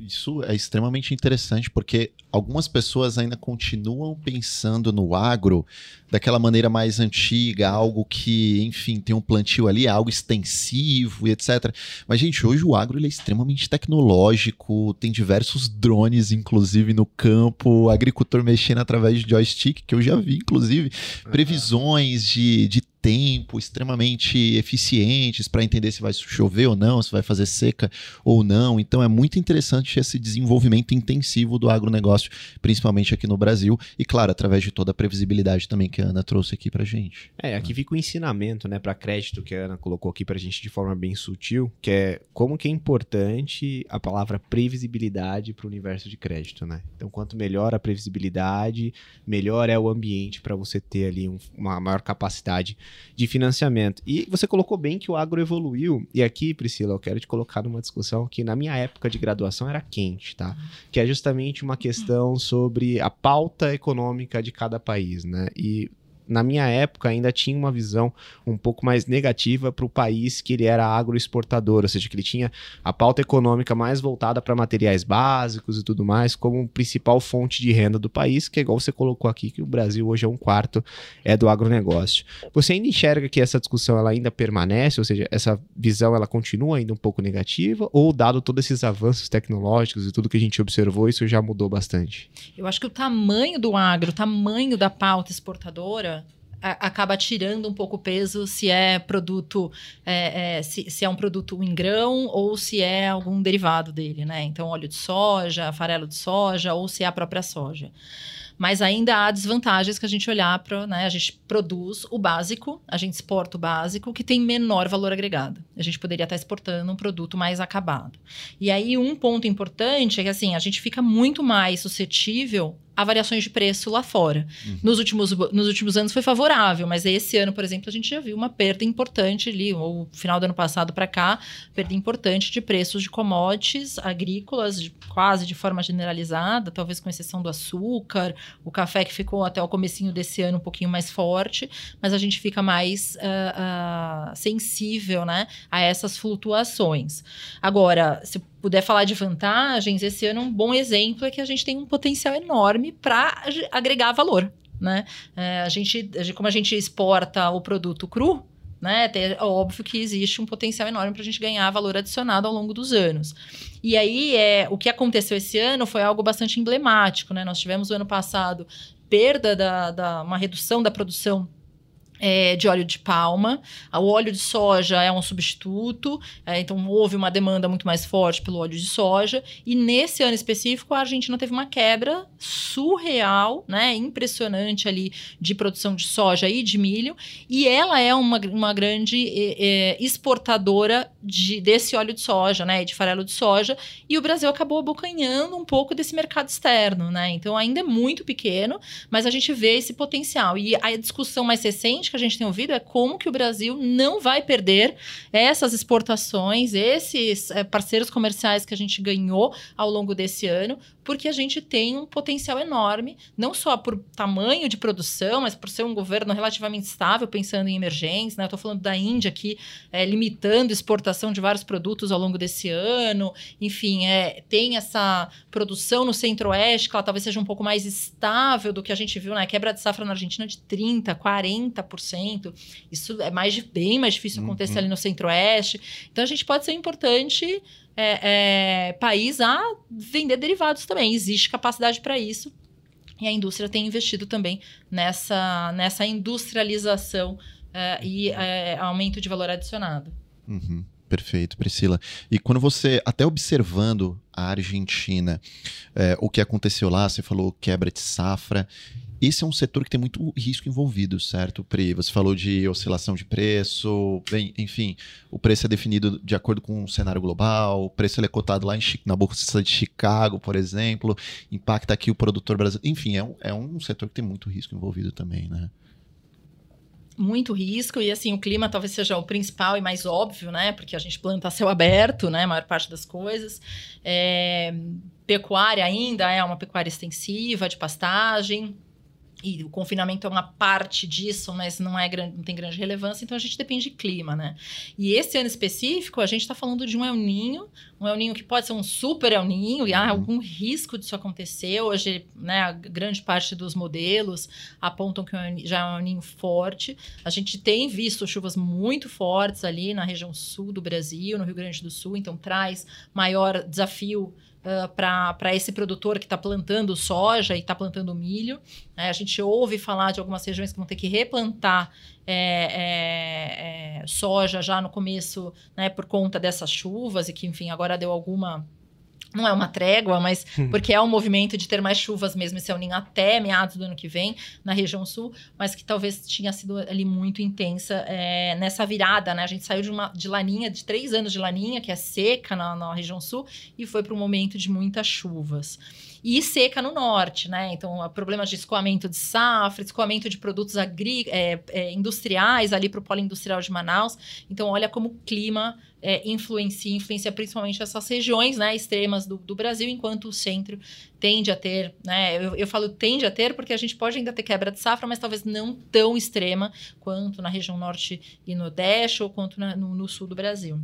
isso é extremamente interessante porque algumas pessoas ainda continuam pensando no agro daquela maneira mais antiga, algo que, enfim, tem um plantio ali, algo extensivo e etc. Mas, gente, hoje o agro ele é extremamente tecnológico, tem diversos drones, inclusive, no campo, o agricultor mexendo através de joystick, que eu já vi, inclusive, previsões de, de tempo extremamente eficientes para entender se vai chover ou não, se vai fazer seca ou não. Então é muito interessante esse desenvolvimento intensivo do agronegócio, principalmente aqui no Brasil, e claro, através de toda a previsibilidade também que a Ana trouxe aqui para gente. É, aqui fica o ensinamento, né, para crédito que a Ana colocou aqui para gente de forma bem sutil, que é como que é importante a palavra previsibilidade para o universo de crédito, né? Então, quanto melhor a previsibilidade, melhor é o ambiente para você ter ali um, uma maior capacidade de financiamento. E você colocou bem que o agro evoluiu. E aqui, Priscila, eu quero te colocar numa discussão que na minha época de graduação era quente, tá? Que é justamente uma questão sobre a pauta econômica de cada país, né? E na minha época, ainda tinha uma visão um pouco mais negativa para o país que ele era agroexportador, ou seja, que ele tinha a pauta econômica mais voltada para materiais básicos e tudo mais, como principal fonte de renda do país, que é igual você colocou aqui, que o Brasil hoje é um quarto é do agronegócio. Você ainda enxerga que essa discussão ela ainda permanece, ou seja, essa visão ela continua ainda um pouco negativa, ou dado todos esses avanços tecnológicos e tudo que a gente observou, isso já mudou bastante? Eu acho que o tamanho do agro, o tamanho da pauta exportadora, acaba tirando um pouco o peso se é produto é, é, se, se, é um produto em grão ou se é algum derivado dele, né? Então óleo de soja, farelo de soja ou se é a própria soja. Mas ainda há desvantagens que a gente olhar para, né? A gente produz o básico, a gente exporta o básico, que tem menor valor agregado. A gente poderia estar exportando um produto mais acabado. E aí, um ponto importante é que assim, a gente fica muito mais suscetível a variações de preço lá fora. Uhum. Nos, últimos, nos últimos anos foi favorável, mas esse ano, por exemplo, a gente já viu uma perda importante ali, ou final do ano passado para cá, perda importante de preços de commodities agrícolas, de, quase de forma generalizada, talvez com exceção do açúcar, o café que ficou até o comecinho desse ano um pouquinho mais forte, mas a gente fica mais uh, uh, sensível né, a essas flutuações. Agora, se puder falar de vantagens, esse ano um bom exemplo é que a gente tem um potencial enorme para agregar valor. Né? É, a, gente, como a gente exporta o produto cru, né? É óbvio que existe um potencial enorme para a gente ganhar valor adicionado ao longo dos anos. E aí, é, o que aconteceu esse ano foi algo bastante emblemático, né? Nós tivemos o ano passado perda da, da uma redução da produção é, de óleo de palma. O óleo de soja é um substituto, é, então houve uma demanda muito mais forte pelo óleo de soja. E nesse ano específico, a Argentina teve uma quebra surreal, né, impressionante ali de produção de soja e de milho. E ela é uma, uma grande é, exportadora de, desse óleo de soja, né, de farelo de soja. E o Brasil acabou abocanhando um pouco desse mercado externo, né? Então ainda é muito pequeno, mas a gente vê esse potencial. E a discussão mais recente que a gente tem ouvido é como que o Brasil não vai perder essas exportações, esses é, parceiros comerciais que a gente ganhou ao longo desse ano, porque a gente tem um potencial enorme, não só por tamanho de produção, mas por ser um governo relativamente estável, pensando em emergência. Né? Estou falando da Índia aqui, é, limitando exportação de vários produtos ao longo desse ano. Enfim, é, tem essa produção no centro-oeste, que ela talvez seja um pouco mais estável do que a gente viu na né? quebra de safra na Argentina de 30%, 40%. Isso é mais, bem mais difícil acontecer uhum. ali no centro-oeste. Então, a gente pode ser importante é, é, país a vender derivados também. Existe capacidade para isso. E a indústria tem investido também nessa, nessa industrialização é, e é, aumento de valor adicionado. Uhum. Perfeito, Priscila. E quando você, até observando a Argentina, é, o que aconteceu lá, você falou quebra de safra, esse é um setor que tem muito risco envolvido, certo, Pri? Você falou de oscilação de preço, bem, enfim, o preço é definido de acordo com o cenário global, o preço é cotado lá em, na Bolsa de Chicago, por exemplo, impacta aqui o produtor brasileiro. Enfim, é um, é um setor que tem muito risco envolvido também, né? muito risco e assim o clima talvez seja o principal e mais óbvio, né? Porque a gente planta a céu aberto, né? A maior parte das coisas. É, pecuária ainda é uma pecuária extensiva de pastagem e o confinamento é uma parte disso, mas não, é grande, não tem grande relevância, então a gente depende de clima, né? E esse ano específico, a gente está falando de um El Ninho, um El Ninho que pode ser um super El Ninho, e há uhum. algum risco disso acontecer. Hoje, né, a grande parte dos modelos apontam que já é um El Ninho forte. A gente tem visto chuvas muito fortes ali na região sul do Brasil, no Rio Grande do Sul, então traz maior desafio para esse produtor que está plantando soja e está plantando milho. Né? A gente ouve falar de algumas regiões que vão ter que replantar é, é, é, soja já no começo, né, por conta dessas chuvas e que, enfim, agora deu alguma não é uma trégua, mas hum. porque é um movimento de ter mais chuvas mesmo esse ninho até meados do ano que vem na região sul, mas que talvez tinha sido ali muito intensa é, nessa virada, né? A gente saiu de uma de laninha, de três anos de laninha, que é seca na, na região sul, e foi para um momento de muitas chuvas e seca no norte, né? Então, problemas de escoamento de safra, escoamento de produtos agri é, é, industriais ali para o polo industrial de Manaus. Então, olha como o clima é, influencia, influencia principalmente essas regiões né, extremas do, do, Brasil, enquanto o centro tende a ter, né? Eu, eu falo tende a ter porque a gente pode ainda ter quebra de safra, mas talvez não tão extrema quanto na região norte e nordeste ou quanto na, no, no sul do Brasil.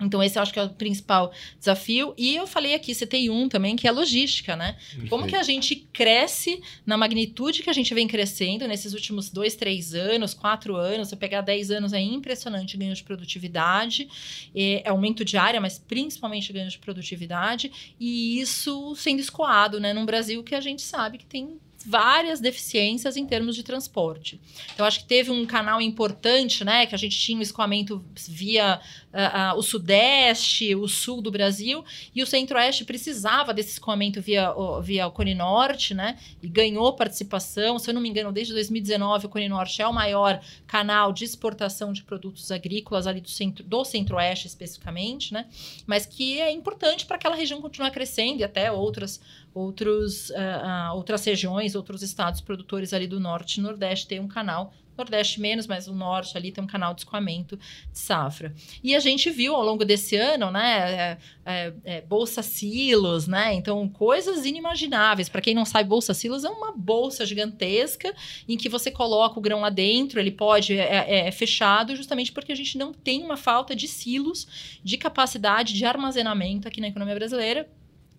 Então, esse eu acho que é o principal desafio. E eu falei aqui, citei um também, que é a logística, né? Perfeito. Como que a gente cresce na magnitude que a gente vem crescendo nesses últimos dois, três anos, quatro anos. Se eu pegar dez anos, é impressionante ganho de produtividade, é, aumento de área, mas principalmente ganho de produtividade. E isso sendo escoado, né? Num Brasil que a gente sabe que tem várias deficiências em termos de transporte. Então, acho que teve um canal importante, né? Que a gente tinha o escoamento via uh, uh, o Sudeste, o Sul do Brasil, e o Centro-Oeste precisava desse escoamento via, uh, via o Cone Norte, né? E ganhou participação. Se eu não me engano, desde 2019, o Cone Norte é o maior canal de exportação de produtos agrícolas ali do centro do Centro-Oeste especificamente, né? Mas que é importante para aquela região continuar crescendo e até outras outros, uh, uh, outras regiões, outros estados produtores ali do norte e nordeste têm um canal Nordeste menos, mas o Norte ali tem um canal de escoamento de safra. E a gente viu ao longo desse ano, né, é, é, é bolsa silos, né, então coisas inimagináveis. Para quem não sabe, bolsa silos é uma bolsa gigantesca em que você coloca o grão lá dentro, ele pode é, é, é fechado, justamente porque a gente não tem uma falta de silos, de capacidade de armazenamento aqui na economia brasileira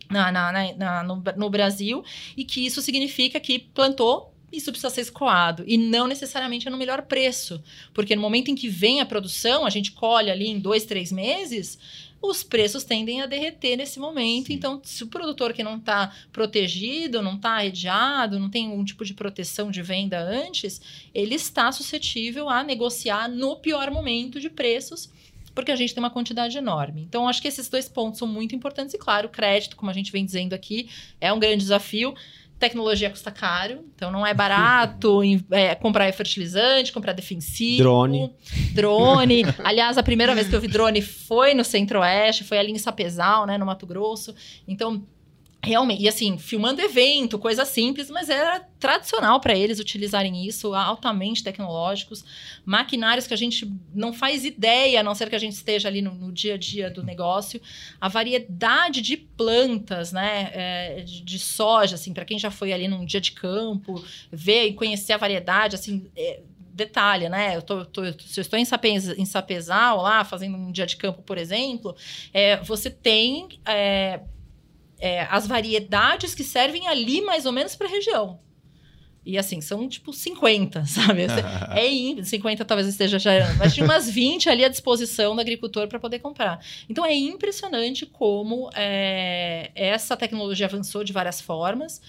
na, na, na, no, no, Brasil, e que isso significa que plantou isso precisa ser escoado. E não necessariamente é no melhor preço. Porque no momento em que vem a produção, a gente colhe ali em dois, três meses, os preços tendem a derreter nesse momento. Sim. Então, se o produtor que não está protegido, não está arrediado, não tem um tipo de proteção de venda antes, ele está suscetível a negociar no pior momento de preços porque a gente tem uma quantidade enorme. Então, acho que esses dois pontos são muito importantes. E, claro, crédito, como a gente vem dizendo aqui, é um grande desafio. Tecnologia custa caro, então não é barato é, comprar fertilizante, comprar defensivo. Drone. Drone. Aliás, a primeira vez que eu vi drone foi no Centro-Oeste, foi ali em Sapezal, né, no Mato Grosso. Então, Realmente, e assim, filmando evento, coisa simples, mas era tradicional para eles utilizarem isso, altamente tecnológicos, maquinários que a gente não faz ideia, a não ser que a gente esteja ali no, no dia a dia do negócio. A variedade de plantas, né, é, de, de, soja, assim, para quem já foi ali num dia de campo, ver e conhecer a variedade, assim, é, detalhe, né? Eu tô, tô, se eu estou em, Sapez, em Sapezal, lá, fazendo um dia de campo, por exemplo, é, você tem é, é, as variedades que servem ali mais ou menos para a região. E assim, são tipo 50, sabe? é 50 talvez esteja já, mas tinha umas 20 ali à disposição do agricultor para poder comprar. Então é impressionante como é, essa tecnologia avançou de várias formas.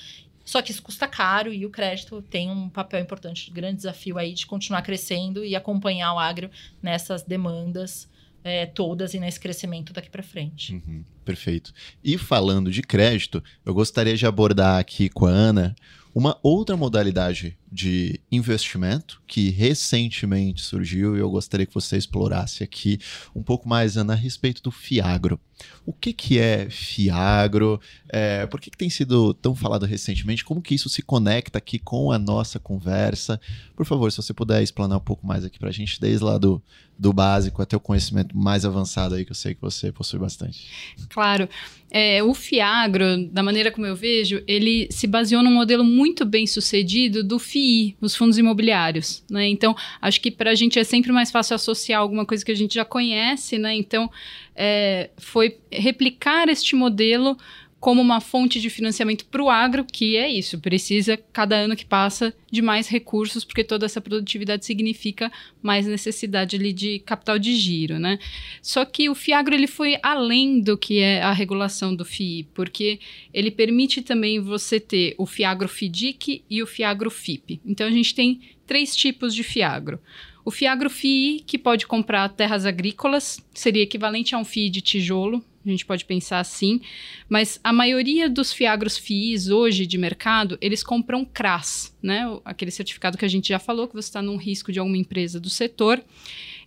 Só que isso custa caro e o crédito tem um papel importante, grande desafio aí de continuar crescendo e acompanhar o agro nessas demandas é, todas e nesse crescimento daqui para frente. Uhum, perfeito. E falando de crédito, eu gostaria de abordar aqui com a Ana uma outra modalidade de investimento que recentemente surgiu e eu gostaria que você explorasse aqui um pouco mais, Ana, a respeito do Fiagro. O que, que é Fiagro? É, por que, que tem sido tão falado recentemente? Como que isso se conecta aqui com a nossa conversa? Por favor, se você puder explanar um pouco mais aqui para a gente, desde lá do, do básico até o conhecimento mais avançado aí, que eu sei que você possui bastante. Claro. É, o Fiagro, da maneira como eu vejo, ele se baseou num modelo muito bem sucedido do FII, os fundos imobiliários. Né? Então, acho que para a gente é sempre mais fácil associar alguma coisa que a gente já conhece, né? Então, é, foi replicar este modelo como uma fonte de financiamento para o agro, que é isso, precisa, cada ano que passa, de mais recursos, porque toda essa produtividade significa mais necessidade ali, de capital de giro. Né? Só que o FIAGRO ele foi além do que é a regulação do FII, porque ele permite também você ter o FIAGRO FIDIC e o FIAGRO FIP. Então a gente tem três tipos de FIAGRO. O FIAGRO FII, que pode comprar terras agrícolas, seria equivalente a um FII de tijolo, a gente pode pensar assim, mas a maioria dos fiagros FIIs hoje de mercado, eles compram CRAS, né? Aquele certificado que a gente já falou, que você está num risco de alguma empresa do setor.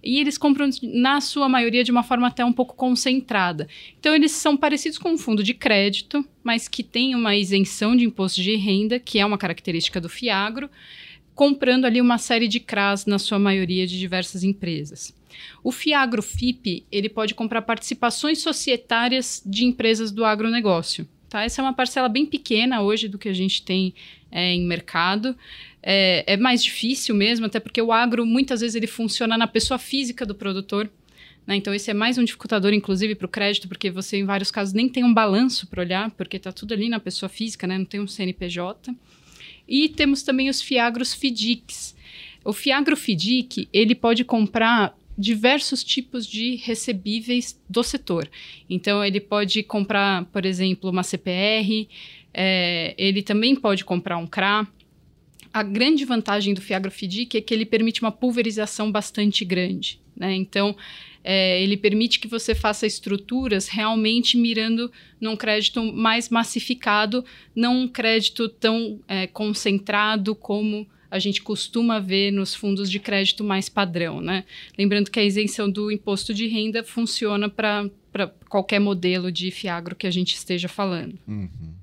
E eles compram, na sua maioria, de uma forma até um pouco concentrada. Então, eles são parecidos com um fundo de crédito, mas que tem uma isenção de imposto de renda, que é uma característica do Fiagro, comprando ali uma série de CRAS, na sua maioria, de diversas empresas. O Fiagro FIP, ele pode comprar participações societárias de empresas do agronegócio. Tá? Essa é uma parcela bem pequena hoje do que a gente tem é, em mercado. É, é, mais difícil mesmo, até porque o agro, muitas vezes, ele funciona na pessoa física do produtor. Né? Então, esse é mais um dificultador, inclusive, para o crédito, porque você, em vários casos, nem tem um balanço para olhar, porque está tudo ali na pessoa física, né? não tem um CNPJ. E temos também os Fiagros FIDICs. O Fiagro FIDIC, ele pode comprar diversos tipos de recebíveis do setor. Então, ele pode comprar, por exemplo, uma CPR, é, ele também pode comprar um CRA. A grande vantagem do FiagroFIDIC é que ele permite uma pulverização bastante grande. Né? Então, é, ele permite que você faça estruturas realmente mirando num crédito mais massificado, não um crédito tão é, concentrado como a gente costuma ver nos fundos de crédito mais padrão, né? Lembrando que a isenção do imposto de renda funciona para qualquer modelo de fiagro que a gente esteja falando. Uhum.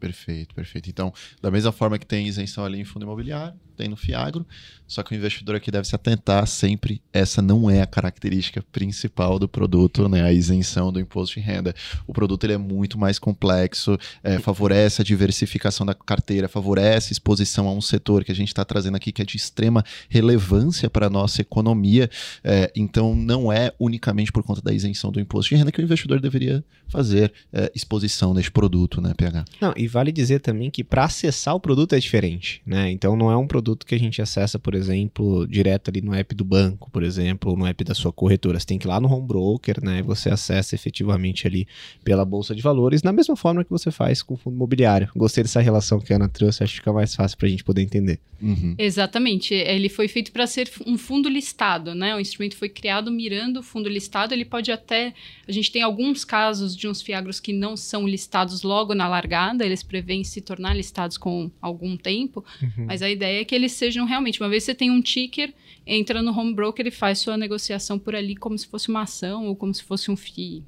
Perfeito, perfeito. Então, da mesma forma que tem isenção ali em fundo imobiliário, tem no Fiagro, só que o investidor aqui deve se atentar sempre, essa não é a característica principal do produto, né, a isenção do imposto de renda. O produto ele é muito mais complexo, é, favorece a diversificação da carteira, favorece a exposição a um setor que a gente está trazendo aqui que é de extrema relevância para a nossa economia, é, então não é unicamente por conta da isenção do imposto de renda que o investidor deveria fazer é, exposição neste produto, né, PH? Não, e vale dizer também que para acessar o produto é diferente, né? Então não é um produto que a gente acessa, por exemplo, direto ali no app do banco, por exemplo, ou no app da sua corretora. Você tem que ir lá no home broker, né? E você acessa efetivamente ali pela bolsa de valores, na mesma forma que você faz com o fundo imobiliário. Gostei dessa relação que a Ana trouxe, acho que fica mais fácil para a gente poder entender. Uhum. Exatamente. Ele foi feito para ser um fundo listado, né? O instrumento foi criado mirando o fundo listado. Ele pode até. A gente tem alguns casos de uns fiagros que não são listados logo na largada, eles prevêem se tornar listados com algum tempo, uhum. mas a ideia é que eles sejam realmente. Uma vez você tem um ticker, entra no home broker e faz sua negociação por ali como se fosse uma ação ou como se fosse um FII.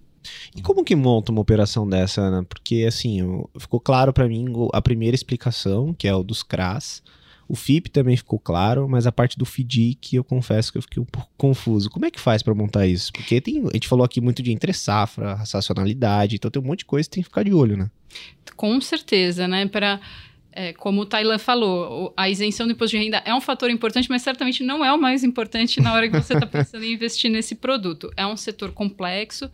E como que monta uma operação dessa, Ana? Porque, assim, ficou claro para mim a primeira explicação, que é o dos CRAS. O FIP também ficou claro, mas a parte do FDIC eu confesso que eu fiquei um pouco confuso. Como é que faz para montar isso? Porque tem, a gente falou aqui muito de entre safra, racionalidade, então tem um monte de coisa que tem que ficar de olho, né? Com certeza, né? Para é, como o Thailand falou, a isenção do imposto de renda é um fator importante, mas certamente não é o mais importante na hora que você está pensando em investir nesse produto. É um setor complexo,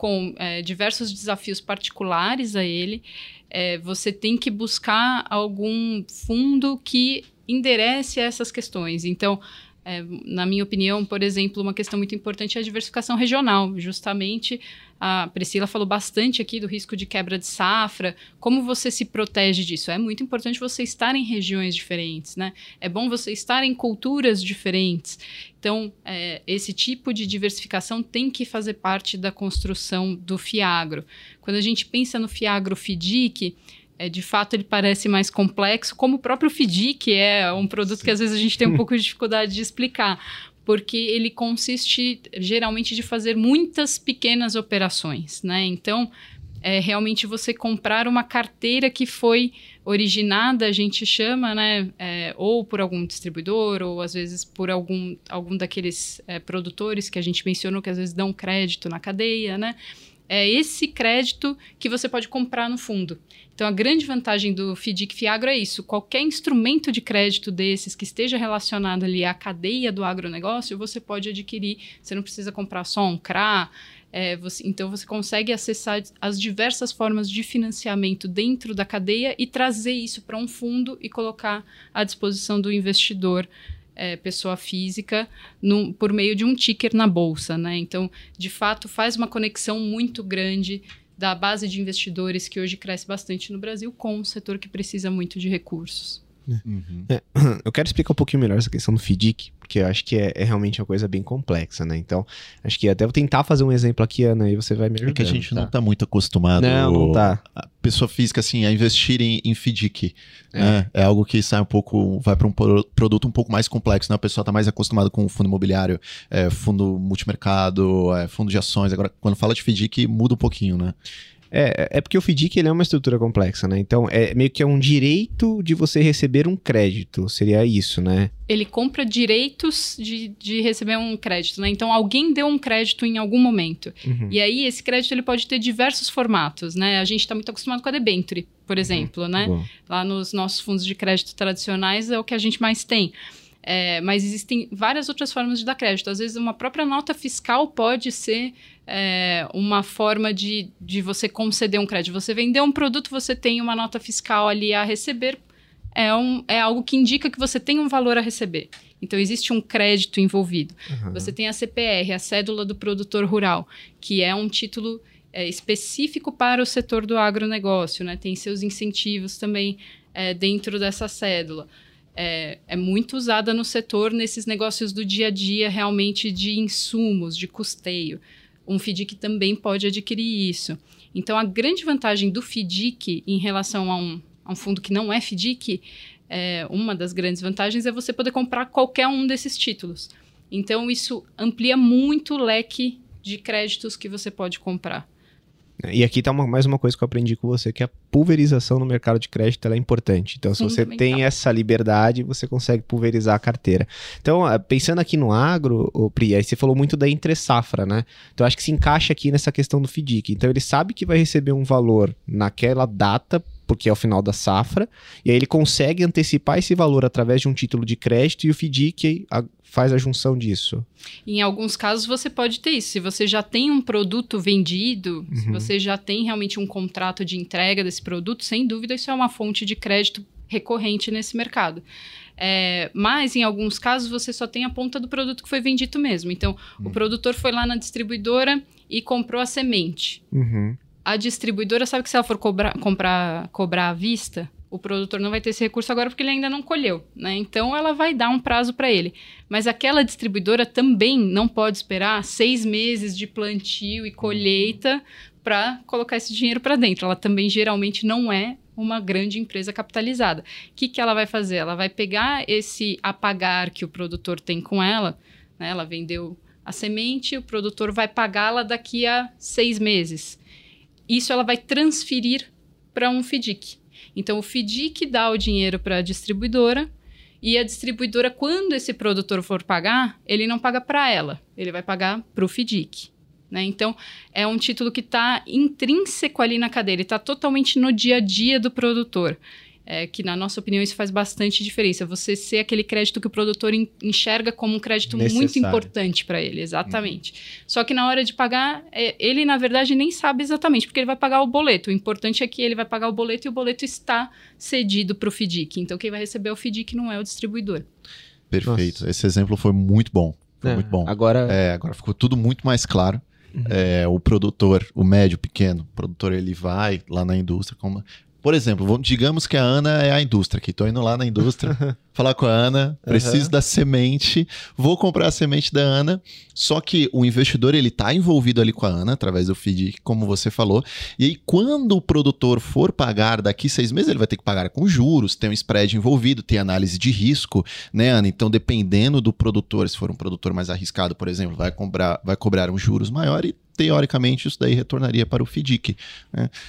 com é, diversos desafios particulares a ele. É, você tem que buscar algum fundo que enderece essas questões. Então, é, na minha opinião, por exemplo, uma questão muito importante é a diversificação regional. Justamente, a Priscila falou bastante aqui do risco de quebra de safra. Como você se protege disso? É muito importante você estar em regiões diferentes, né? É bom você estar em culturas diferentes. Então, é, esse tipo de diversificação tem que fazer parte da construção do FIAGRO. Quando a gente pensa no FIAGRO FIDIC, é, de fato ele parece mais complexo, como o próprio que é um produto que às vezes a gente tem um pouco de dificuldade de explicar, porque ele consiste geralmente de fazer muitas pequenas operações, né? Então, é realmente você comprar uma carteira que foi originada, a gente chama, né? É, ou por algum distribuidor, ou às vezes por algum, algum daqueles é, produtores que a gente mencionou que às vezes dão crédito na cadeia, né? É esse crédito que você pode comprar no fundo. Então, a grande vantagem do FDIC Fiagro é isso: qualquer instrumento de crédito desses que esteja relacionado ali à cadeia do agronegócio, você pode adquirir. Você não precisa comprar só um CRA. É, você, então, você consegue acessar as diversas formas de financiamento dentro da cadeia e trazer isso para um fundo e colocar à disposição do investidor é, pessoa física por meio de um ticker na bolsa, né? Então, de fato, faz uma conexão muito grande da base de investidores que hoje cresce bastante no Brasil com o setor que precisa muito de recursos. Uhum. É, eu quero explicar um pouquinho melhor essa questão do FDIC, porque eu acho que é, é, realmente uma coisa bem complexa, né? Então, acho que até vou tentar fazer um exemplo aqui, Ana, e você vai me ajudar. É que a gente tá? não tá muito acostumado. Não, não tá. A pessoa física, assim, a investir em, em FDIC. É. Né? é algo que sai um pouco, vai para um produto um pouco mais complexo, né? A pessoa tá mais acostumada com fundo imobiliário, é, fundo multimercado, é, fundo de ações. Agora, quando fala de FDIC, muda um pouquinho, né? É, é porque o FDIC ele é uma estrutura complexa, né? Então, é meio que é um direito de você receber um crédito, seria isso, né? Ele compra direitos de, de receber um crédito, né? Então, alguém deu um crédito em algum momento. Uhum. E aí, esse crédito ele pode ter diversos formatos, né? A gente está muito acostumado com a debenture, por uhum. exemplo, uhum. né? Bom. Lá nos nossos fundos de crédito tradicionais é o que a gente mais tem. É, mas existem várias outras formas de dar crédito. Às vezes, uma própria nota fiscal pode ser é, uma forma de, de você conceder um crédito. Você vendeu um produto, você tem uma nota fiscal ali a receber, é, um, é algo que indica que você tem um valor a receber. Então, existe um crédito envolvido. Uhum. Você tem a CPR, a cédula do produtor rural, que é um título é, específico para o setor do agronegócio, né? tem seus incentivos também é, dentro dessa cédula é, é, muito usada no setor nesses negócios do dia a dia, realmente de insumos, de custeio. Um FDIC também pode adquirir isso. Então, a grande vantagem do FDIC em relação a um, a um fundo que não é FDIC, é, uma das grandes vantagens é você poder comprar qualquer um desses títulos. Então, isso amplia muito o leque de créditos que você pode comprar. E aqui tá uma- mais uma coisa que eu aprendi com você, que a pulverização no mercado de crédito é importante. Então, se você tem essa liberdade, você consegue pulverizar a carteira. Então, ah, pensando aqui no agro, ô, Pri, aí você falou muito da entre safra, né? Então, acho que se encaixa aqui nessa questão do FDIC. Então, ele sabe que vai receber um valor naquela data, porque é o final da safra, e aí ele consegue antecipar esse valor através de um título de crédito e o FDIC faz a junção disso. Em alguns casos você pode ter isso. Se você já tem um produto vendido, se Uhum. você já tem realmente um contrato de entrega desse produto, sem dúvida isso é uma fonte de crédito recorrente nesse mercado. É, mas em alguns casos você só tem a ponta do produto que foi vendido mesmo. Então, o produtor foi lá na distribuidora e comprou a semente. Uhum. A distribuidora sabe que se ela for cobrar, comprar, cobrar à vista, o produtor não vai ter esse recurso agora porque ele ainda não colheu, né? Então ela vai dar um prazo para ele. Mas aquela distribuidora também não pode esperar seis meses de plantio e colheita para colocar esse dinheiro para dentro. Ela também geralmente não é uma grande empresa capitalizada. O que, que ela vai fazer? Ela vai pegar esse apagar que o produtor tem com ela, né? Ela vendeu a semente, o produtor vai pagá-la daqui a seis meses isso ela vai transferir para um FDIC. Então, o FDIC dá o dinheiro para a distribuidora e a distribuidora, quando esse produtor for pagar, ele não paga para ela, ele vai pagar para o FDIC. Né? Então, é um título que está intrínseco ali na cadeia, ele está totalmente no dia a dia do produtor. É, que, na nossa opinião, isso faz bastante diferença. Você ser aquele crédito que o produtor en- enxerga como um crédito muito Necessário. importante para ele, exatamente. Só que na hora de pagar, é, ele, na verdade, nem sabe exatamente, porque ele vai pagar o boleto. O importante é que ele vai pagar o boleto e o boleto está cedido para o FDIC. Então, quem vai receber é o FDIC, não é o distribuidor. Perfeito. Esse exemplo foi muito bom. Foi É, muito bom. Agora, É, agora ficou tudo muito mais claro. Uhum. É, o produtor, o médio, pequeno, o produtor ele vai lá na indústria. Como... Por exemplo, digamos que a Ana é a indústria aqui. Estou indo lá na indústria, falar com a Ana, preciso Uhum. da semente, vou comprar a semente da Ana. Só que o investidor ele está envolvido ali com a Ana através do feed, como você falou. E aí, quando o produtor for pagar daqui seis meses, ele vai ter que pagar com juros, tem um spread envolvido, tem análise de risco, né, Ana? Então, dependendo do produtor, se for um produtor mais arriscado, por exemplo, vai cobrar, vai cobrar um juros maior e, teoricamente, isso daí retornaria para o FDIC.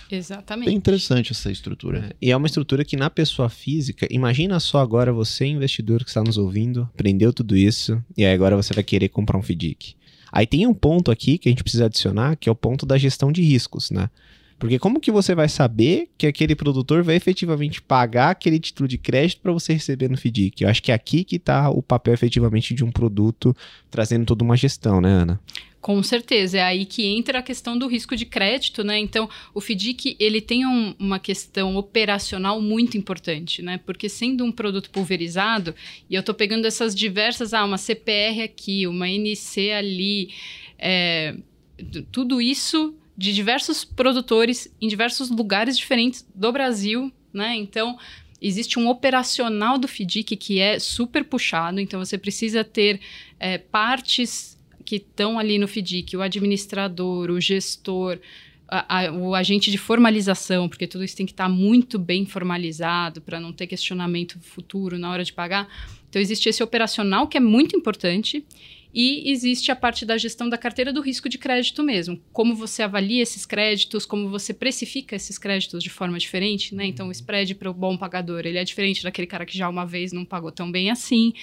Exatamente. Bem interessante essa estrutura. E é uma estrutura que na pessoa física, imagina só agora você, investidor que está nos ouvindo, aprendeu tudo isso, e aí agora você vai querer comprar um FDIC. Aí tem um ponto aqui que a gente precisa adicionar, que é o ponto da gestão de riscos, né? Porque como que você vai saber que aquele produtor vai efetivamente pagar aquele título de crédito para você receber no FDIC? Eu acho que é aqui que está o papel efetivamente de um produto trazendo toda uma gestão, né, Ana? Com certeza, é aí que entra a questão do risco de crédito, né? Então, o FDIC, ele tem um- uma questão operacional muito importante, né? Porque sendo um produto pulverizado, e eu estou pegando essas diversas, ah, uma CPR aqui, uma NC ali, é, tudo isso de diversos produtores em diversos lugares diferentes do Brasil, né? Então, existe um operacional do FDIC que é super puxado, então você precisa ter é, partes que estão ali no FDIC, o administrador, o gestor, a- a- o agente de formalização, porque tudo isso tem que estar muito bem formalizado para não ter questionamento futuro na hora de pagar. Então, existe esse operacional que é muito importante. E existe a parte da gestão da carteira do risco de crédito mesmo. Como você avalia esses créditos, como você precifica esses créditos de forma diferente, né? Então, o spread para o bom pagador, ele é diferente daquele cara que já uma vez não pagou tão bem assim.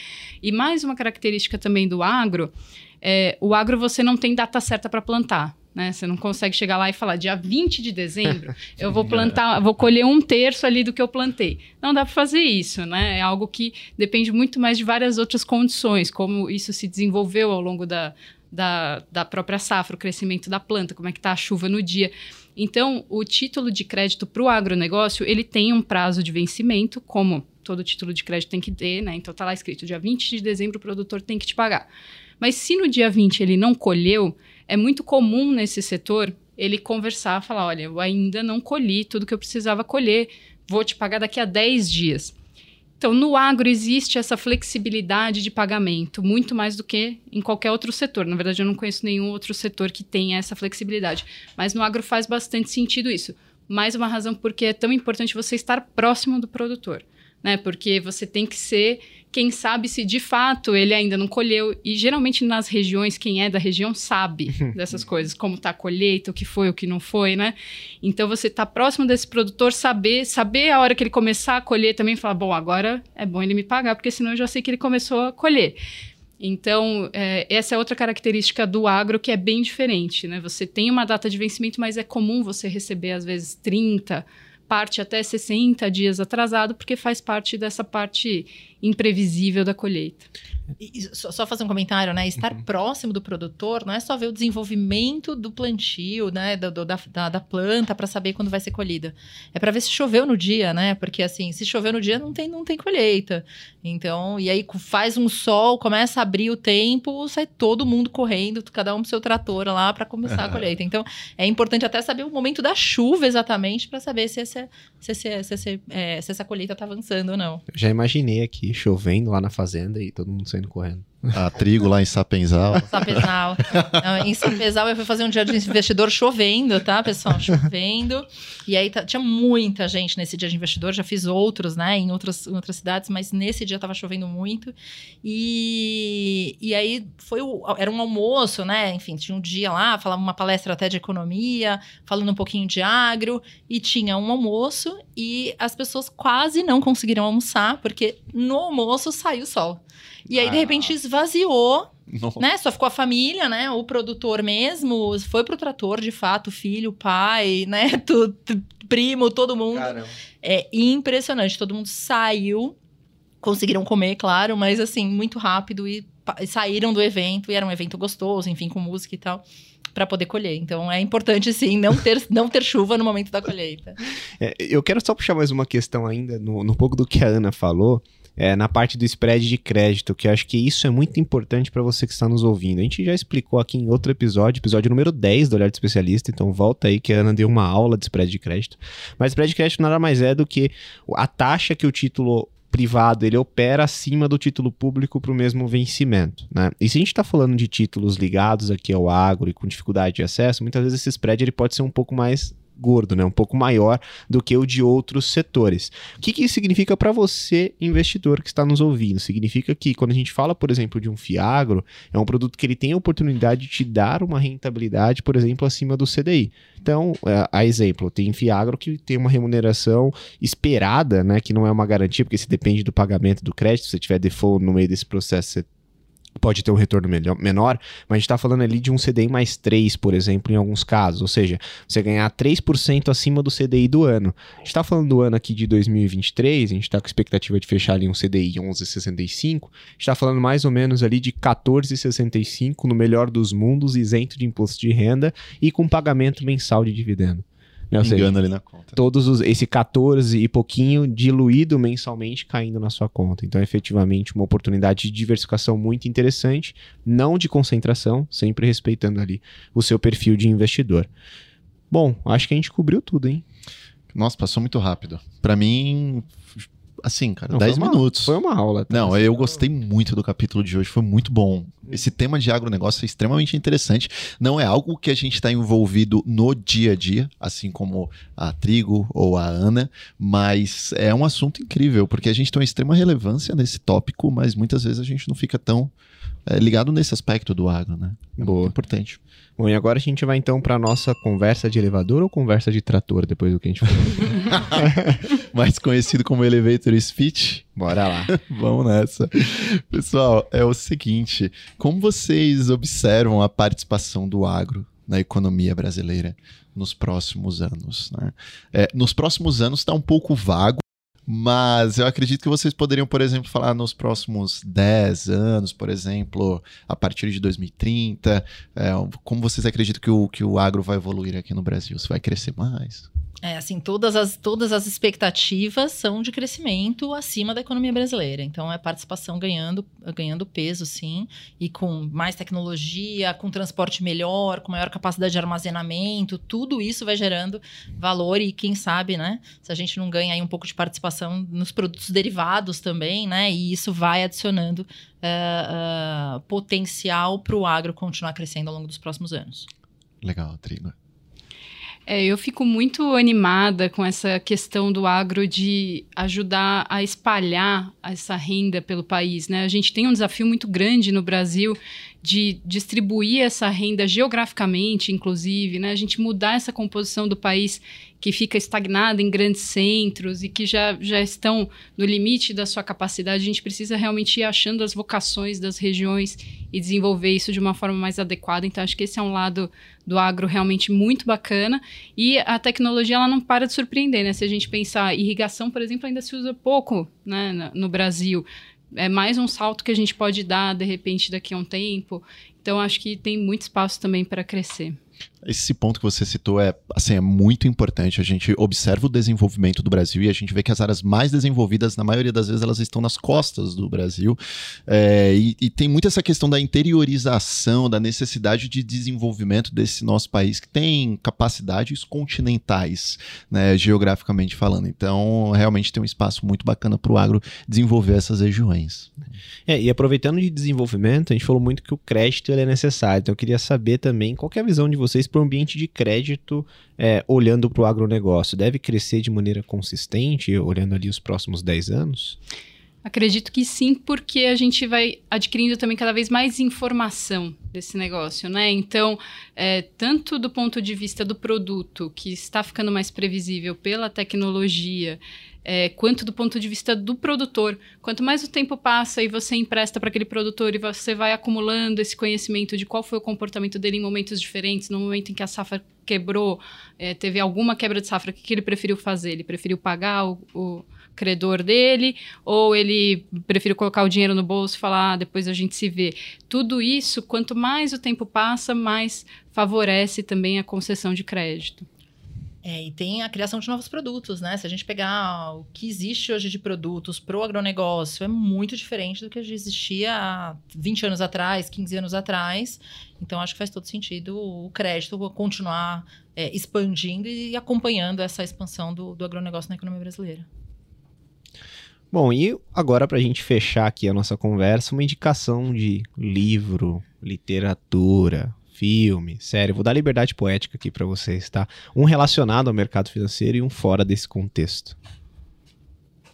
E mais uma característica também do agro, é, o agro você não tem data certa para plantar. Né? Você não consegue chegar lá e falar, dia 20 de dezembro, eu vou plantar, vou colher um terço ali do que eu plantei. Não dá para fazer isso, né? É algo que depende muito mais de várias outras condições, como isso se desenvolveu ao longo da, da, da própria safra, o crescimento da planta, como é que está a chuva no dia. Então, o título de crédito para o agronegócio, ele tem um prazo de vencimento, como todo título de crédito tem que ter, né? Então, tá lá escrito, dia 20 de dezembro o produtor tem que te pagar. Mas se no dia 20 ele não colheu, é muito comum nesse setor ele conversar, falar, olha, eu ainda não colhi tudo que eu precisava colher, vou te pagar daqui a 10 dias. Então, no agro existe essa flexibilidade de pagamento, muito mais do que em qualquer outro setor. Na verdade, eu não conheço nenhum outro setor que tenha essa flexibilidade. Mas no agro faz bastante sentido isso. Mais uma razão porque é tão importante você estar próximo do produtor. Né? Porque você tem que ser quem sabe se de fato ele ainda não colheu. E geralmente nas regiões, quem é da região sabe dessas coisas, como está a colheita, o que foi, o que não foi, né? Então você está próximo desse produtor, saber, saber a hora que ele começar a colher também, falar, bom, agora é bom ele me pagar, porque senão eu já sei que ele começou a colher. Então, é, essa é outra característica do agro que é bem diferente, né? Você tem uma data de vencimento, mas é comum você receber, às vezes, 30, parte até 60 dias atrasado, porque faz parte dessa parte imprevisível da colheita. E, só, só, fazer um comentário, né? Estar uhum. próximo do produtor não é só ver o desenvolvimento do plantio, né? Do, do, da, da, da, planta para saber quando vai ser colhida. É para ver se choveu no dia, né? Porque assim, se choveu no dia, não tem, não tem colheita. Então, e aí faz um sol, começa a abrir o tempo, sai todo mundo correndo, cada um pro seu trator lá para começar a colheita. Então, é importante até saber o momento da chuva exatamente para saber se, essa, se, se, se, se, é, se essa colheita tá avançando ou não. Eu já imaginei aqui chovendo lá na fazenda e todo mundo saindo correndo. A trigo lá em Sapenzal. Sapenzal. Em Sapenzal eu fui fazer um dia de investidor chovendo, tá, pessoal? Chovendo. E aí tá, tinha muita gente nesse dia de investidor. Já fiz outros, né, em outras, em outras cidades, mas nesse dia tava chovendo muito. E, e aí foi o, era um almoço, né? Enfim, tinha um dia lá, falava uma palestra até de economia, falando um pouquinho de agro. E tinha um almoço e as pessoas quase não conseguiram almoçar, porque no almoço saiu o sol. E aí, ah. de repente, esvaziou. Nossa. Né? Só ficou a família, né? O produtor mesmo foi pro trator, de fato, filho, pai, né? Tu, tu, primo, todo mundo. Caramba. É impressionante. Todo mundo saiu. Conseguiram comer, claro, mas assim, muito rápido e, e saíram do evento. E era um evento gostoso, enfim, com música e tal para poder colher. Então é importante sim não ter, não ter chuva no momento da colheita. É, eu quero só puxar mais uma questão ainda no, no pouco do que a Ana falou é, na parte do spread de crédito, que eu acho que isso é muito importante para você que está nos ouvindo. A gente já explicou aqui em outro episódio, episódio número 10 do Olhar de Especialista, então volta aí que a Ana deu uma aula de spread de crédito. Mas spread de crédito nada mais é do que a taxa que o título privado ele opera acima do título público para o mesmo vencimento. Né? E se a gente está falando de títulos ligados aqui ao agro e com dificuldade de acesso, muitas vezes esse spread ele pode ser um pouco mais gordo, né? um pouco maior do que o de outros setores. O que, que isso significa para você, investidor que está nos ouvindo? Significa que quando a gente fala, por exemplo, de um Fiagro, é um produto que ele tem a oportunidade de te dar uma rentabilidade, por exemplo, acima do CDI. Então, é, a exemplo, tem Fiagro que tem uma remuneração esperada, né, que não é uma garantia, porque se depende do pagamento do crédito, se tiver default no meio desse processo, você pode ter um retorno menor, mas a gente está falando ali de um CDI mais 3, por exemplo, em alguns casos. Ou seja, você ganhar 3% acima do CDI do ano. A gente está falando do ano aqui de 2023, a gente está com expectativa de fechar ali um CDI 11,65. A gente está falando mais ou menos ali de 14,65 no melhor dos mundos, isento de imposto de renda e com pagamento mensal de dividendo. Né? Engano seja, ali na conta. Todos os, esse 14 e pouquinho diluído mensalmente caindo na sua conta. Então, é efetivamente, uma oportunidade de diversificação muito interessante, não de concentração, sempre respeitando ali o seu perfil de investidor. Bom, acho que a gente cobriu tudo, hein? Nossa, passou muito rápido. Para mim, assim, cara, 10 minutos. Foi uma aula. Tá? Não, eu gostei muito do capítulo de hoje, foi muito bom. Esse tema de agronegócio é extremamente interessante. Não é algo que a gente está envolvido no dia a dia, assim como a Trigo ou a Ana, mas é um assunto incrível, porque a gente tem uma extrema relevância nesse tópico, mas muitas vezes a gente não fica tão é, ligado nesse aspecto do agro, né? É Boa. importante. Bom, e agora a gente vai então para nossa conversa de elevador ou conversa de trator, depois do que a gente falou? Mais conhecido como Elevator Speech. Bora lá. Vamos nessa. Pessoal, é o seguinte: como vocês observam a participação do agro na economia brasileira nos próximos anos? Né? É, nos próximos anos está um pouco vago mas eu acredito que vocês poderiam, por exemplo, falar nos próximos 10 anos, por exemplo, a partir de 2030, é, como vocês acreditam que o, que o agro vai evoluir aqui no Brasil? Se vai crescer mais? É, assim, todas as, todas as expectativas são de crescimento acima da economia brasileira. Então, é participação ganhando, ganhando peso, sim, e com mais tecnologia, com transporte melhor, com maior capacidade de armazenamento, tudo isso vai gerando valor e, quem sabe, né, se a gente não ganha aí um pouco de participação nos produtos derivados também, né, e isso vai adicionando uh, uh, potencial para o agro continuar crescendo ao longo dos próximos anos. Legal, Trigo. É, eu fico muito animada com essa questão do agro de ajudar a espalhar essa renda pelo país. Né? A gente tem um desafio muito grande no Brasil de distribuir essa renda geograficamente, inclusive, né? a gente mudar essa composição do país que fica estagnada em grandes centros e que já, já estão no limite da sua capacidade. A gente precisa realmente ir achando as vocações das regiões e desenvolver isso de uma forma mais adequada. Então, acho que esse é um lado do agro realmente muito bacana. E a tecnologia ela não para de surpreender, né? Se a gente pensar irrigação, por exemplo, ainda se usa pouco né, no Brasil. É mais um salto que a gente pode dar, de repente, daqui a um tempo. Então, acho que tem muito espaço também para crescer. Esse ponto que você citou é, assim, é muito importante. A gente observa o desenvolvimento do Brasil e a gente vê que as áreas mais desenvolvidas, na maioria das vezes, elas estão nas costas do Brasil. É, e, e, tem muito essa questão da interiorização, da necessidade de desenvolvimento desse nosso país, que tem capacidades continentais, né, geograficamente falando. Então, realmente tem um espaço muito bacana para o agro desenvolver essas regiões. É, e aproveitando de desenvolvimento, a gente falou muito que o crédito é necessário. Então, eu queria saber também qual é a visão de vocês para o ambiente de crédito é, olhando para o agronegócio? Deve crescer de maneira consistente, olhando ali os próximos 10 anos? Acredito que sim, porque a gente vai adquirindo também cada vez mais informação desse negócio, né? Então, é, tanto do ponto de vista do produto, que está ficando mais previsível pela tecnologia, é, quanto do ponto de vista do produtor. Quanto mais o tempo passa e você empresta para aquele produtor e você vai acumulando esse conhecimento de qual foi o comportamento dele em momentos diferentes, no momento em que a safra quebrou, é, teve alguma quebra de safra, o que, que ele preferiu fazer? Ele preferiu pagar o, o credor dele, ou ele prefere colocar o dinheiro no bolso e falar, ah, depois a gente se vê. Tudo isso, quanto mais o tempo passa, mais favorece também a concessão de crédito. É, e tem a criação de novos produtos, né? Se a gente pegar o que existe hoje de produtos para o agronegócio, é muito diferente do que existia há 20 anos atrás, 15 anos atrás. Então, acho que faz todo sentido o crédito continuar é, expandindo e acompanhando essa expansão do, do agronegócio na economia brasileira. Bom, e agora para a gente fechar aqui a nossa conversa, uma indicação de livro, literatura, filme, série. Vou dar liberdade poética aqui para vocês, tá? Um relacionado ao mercado financeiro e um fora desse contexto.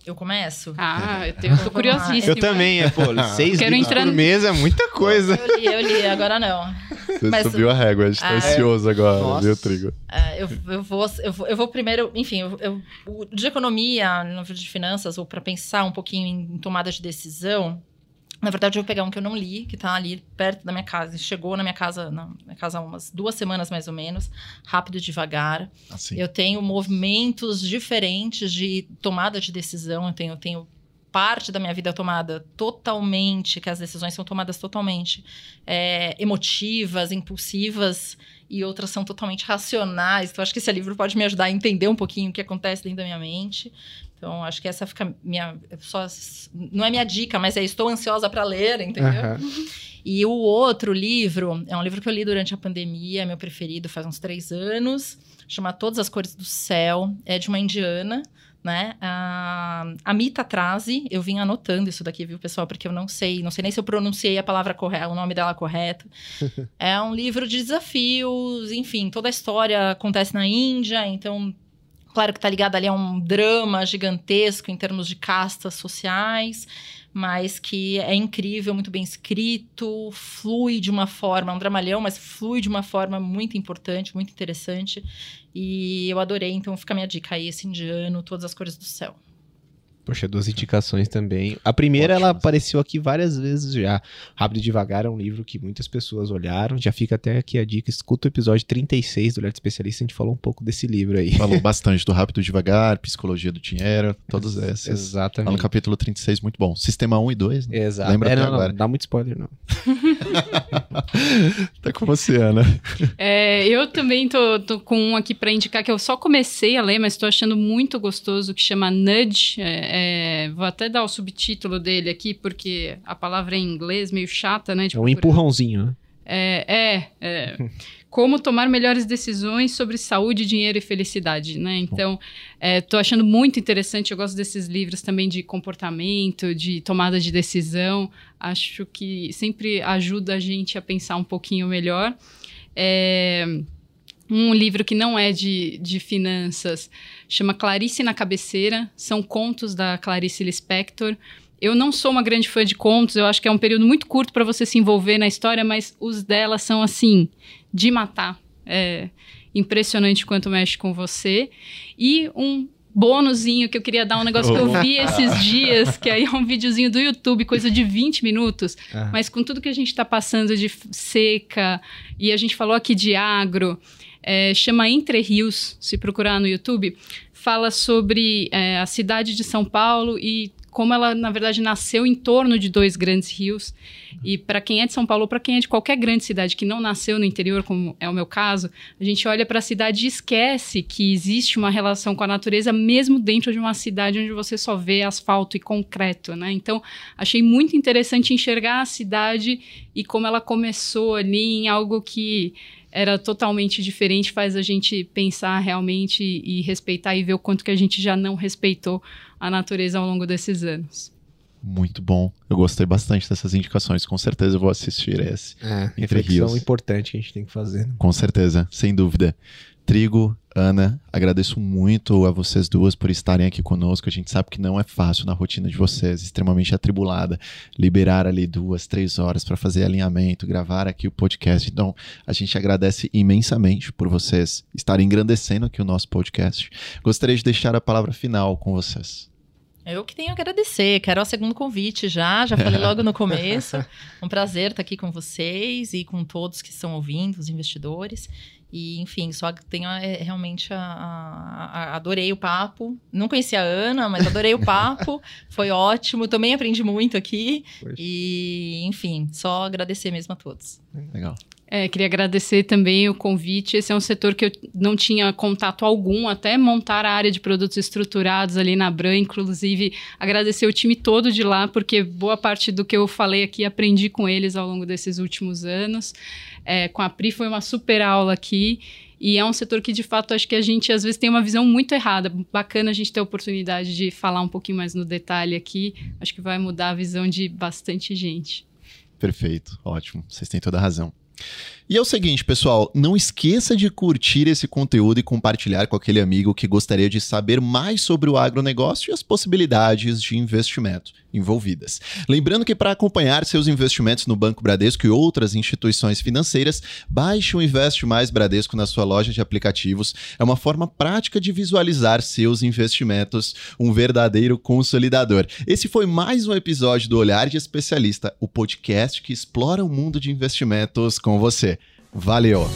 Eu começo? Ah, eu, tenho, eu tô curiosíssima. Eu também, é, pô, seis Quero livros por mês é muita coisa. Eu li, eu li, agora não. Você Mas, subiu a régua, a gente tá ah, ansioso agora, Nossa. viu, Trigo? Uh, eu, eu, vou, eu, vou, eu vou primeiro, enfim, eu, eu, de economia, no de finanças, ou para pensar um pouquinho em tomada de decisão, na verdade, eu vou pegar um que eu não li, que está ali perto da minha casa. Chegou na minha casa, na minha casa há umas duas semanas mais ou menos, rápido e devagar. Assim. Eu tenho movimentos diferentes de tomada de decisão. Eu tenho, eu tenho parte da minha vida tomada totalmente, que as decisões são tomadas totalmente é, emotivas, impulsivas, e outras são totalmente racionais. Então, acho que esse livro pode me ajudar a entender um pouquinho o que acontece dentro da minha mente. Então, acho que essa fica minha. Só, não é minha dica, mas é estou ansiosa para ler, entendeu? Uhum. E o outro livro é um livro que eu li durante a pandemia, é meu preferido faz uns três anos, chama Todas as Cores do Céu, é de uma indiana, né? A Amita Trazi, eu vim anotando isso daqui, viu, pessoal? Porque eu não sei, não sei nem se eu pronunciei a palavra correta, o nome dela correto. é um livro de desafios, enfim, toda a história acontece na Índia, então Claro que está ligado ali a um drama gigantesco em termos de castas sociais, mas que é incrível, muito bem escrito, flui de uma forma, é um dramalhão, mas flui de uma forma muito importante, muito interessante. E eu adorei, então fica a minha dica aí, esse indiano, Todas as Cores do Céu. Poxa, duas indicações também. A primeira, Ótimo. ela apareceu aqui várias vezes já. Rápido e Devagar é um livro que muitas pessoas olharam. Já fica até aqui a dica. Escuta o episódio 36 do Olhar de Especialista. A gente falou um pouco desse livro aí. Falou bastante do Rápido e Devagar, Psicologia do Dinheiro, todas essas. Exatamente. Lá no capítulo 36, muito bom. Sistema 1 e 2, né? Exato. Lembra é, não, agora. Não, dá muito spoiler, não. tá com você, Ana. É, eu também tô, tô, com um aqui para indicar que eu só comecei a ler, mas estou achando muito gostoso, que chama Nudge. É, é, vou até dar o subtítulo dele aqui, porque a palavra é em inglês meio chata, né? é um empurrãozinho, né? É, é, é. como tomar melhores decisões sobre saúde, dinheiro e felicidade, né? Então, estou é, achando muito interessante. Eu gosto desses livros também de comportamento, de tomada de decisão. Acho que sempre ajuda a gente a pensar um pouquinho melhor. É, um livro que não é de, de finanças, chama Clarice na Cabeceira, são contos da Clarice Lispector. Eu não sou uma grande fã de contos, eu acho que é um período muito curto para você se envolver na história, mas os dela são assim, de matar. É impressionante quanto mexe com você. E um bônusinho que eu queria dar um negócio que eu vi esses dias, que aí é um videozinho do YouTube, coisa de 20 minutos, Ah. mas com tudo que a gente está passando de seca, e a gente falou aqui de agro, é, chama Entre Rios, se procurar no YouTube, fala sobre é, a cidade de São Paulo e como ela, na verdade, nasceu em torno de dois grandes rios. E para quem é de São Paulo, para quem é de qualquer grande cidade que não nasceu no interior, como é o meu caso, a gente olha para a cidade e esquece que existe uma relação com a natureza, mesmo dentro de uma cidade onde você só vê asfalto e concreto, né? Então, achei muito interessante enxergar a cidade e como ela começou ali em algo que era totalmente diferente, faz a gente pensar realmente e respeitar e ver o quanto que a gente já não respeitou a natureza ao longo desses anos. Muito bom. Eu gostei bastante dessas indicações. Com certeza eu vou assistir esse. É, Entre reflexão rios. importante que a gente tem que fazer. né? Com certeza, sem dúvida. Trigo, Ana, agradeço muito a vocês duas por estarem aqui conosco. A gente sabe que não é fácil na rotina de vocês, extremamente atribulada. Liberar ali duas, três horas para fazer alinhamento, gravar aqui o podcast. Então, a gente agradece imensamente por vocês estarem engrandecendo aqui o nosso podcast. Gostaria de deixar a palavra final com vocês. Eu que tenho a agradecer. Quero o segundo convite já. Já falei logo no começo. Um prazer estar aqui com vocês e com todos que estão ouvindo, os investidores. E, enfim, só tenho é, realmente a, a- a- adorei o papo. Não conhecia a Ana, mas adorei o papo. Foi ótimo. Também aprendi muito aqui. Pois. E, enfim, só agradecer mesmo a todos. Legal. É, queria agradecer também o convite. Esse é um setor que eu não tinha contato algum, até montar a área de produtos estruturados ali na Bran. Inclusive, agradecer o time todo de lá, porque boa parte do que eu falei aqui aprendi com eles ao longo desses últimos anos. É, com a Pri foi uma super aula aqui. E é um setor que, de fato, acho que a gente às vezes tem uma visão muito errada. Bacana a gente ter a oportunidade de falar um pouquinho mais no detalhe aqui. Acho que vai mudar a visão de bastante gente. Perfeito, ótimo. Vocês têm toda a razão. E é o seguinte, pessoal, não esqueça de curtir esse conteúdo e compartilhar com aquele amigo que gostaria de saber mais sobre o agronegócio e as possibilidades de investimento envolvidas. Lembrando que para acompanhar seus investimentos no Banco Bradesco e outras instituições financeiras, baixe o Investe Mais Bradesco na sua loja de aplicativos. É uma forma prática de visualizar seus investimentos, um verdadeiro consolidador. Esse foi mais um episódio do Olhar de Especialista, o podcast que explora o mundo de investimentos com você. Valeu!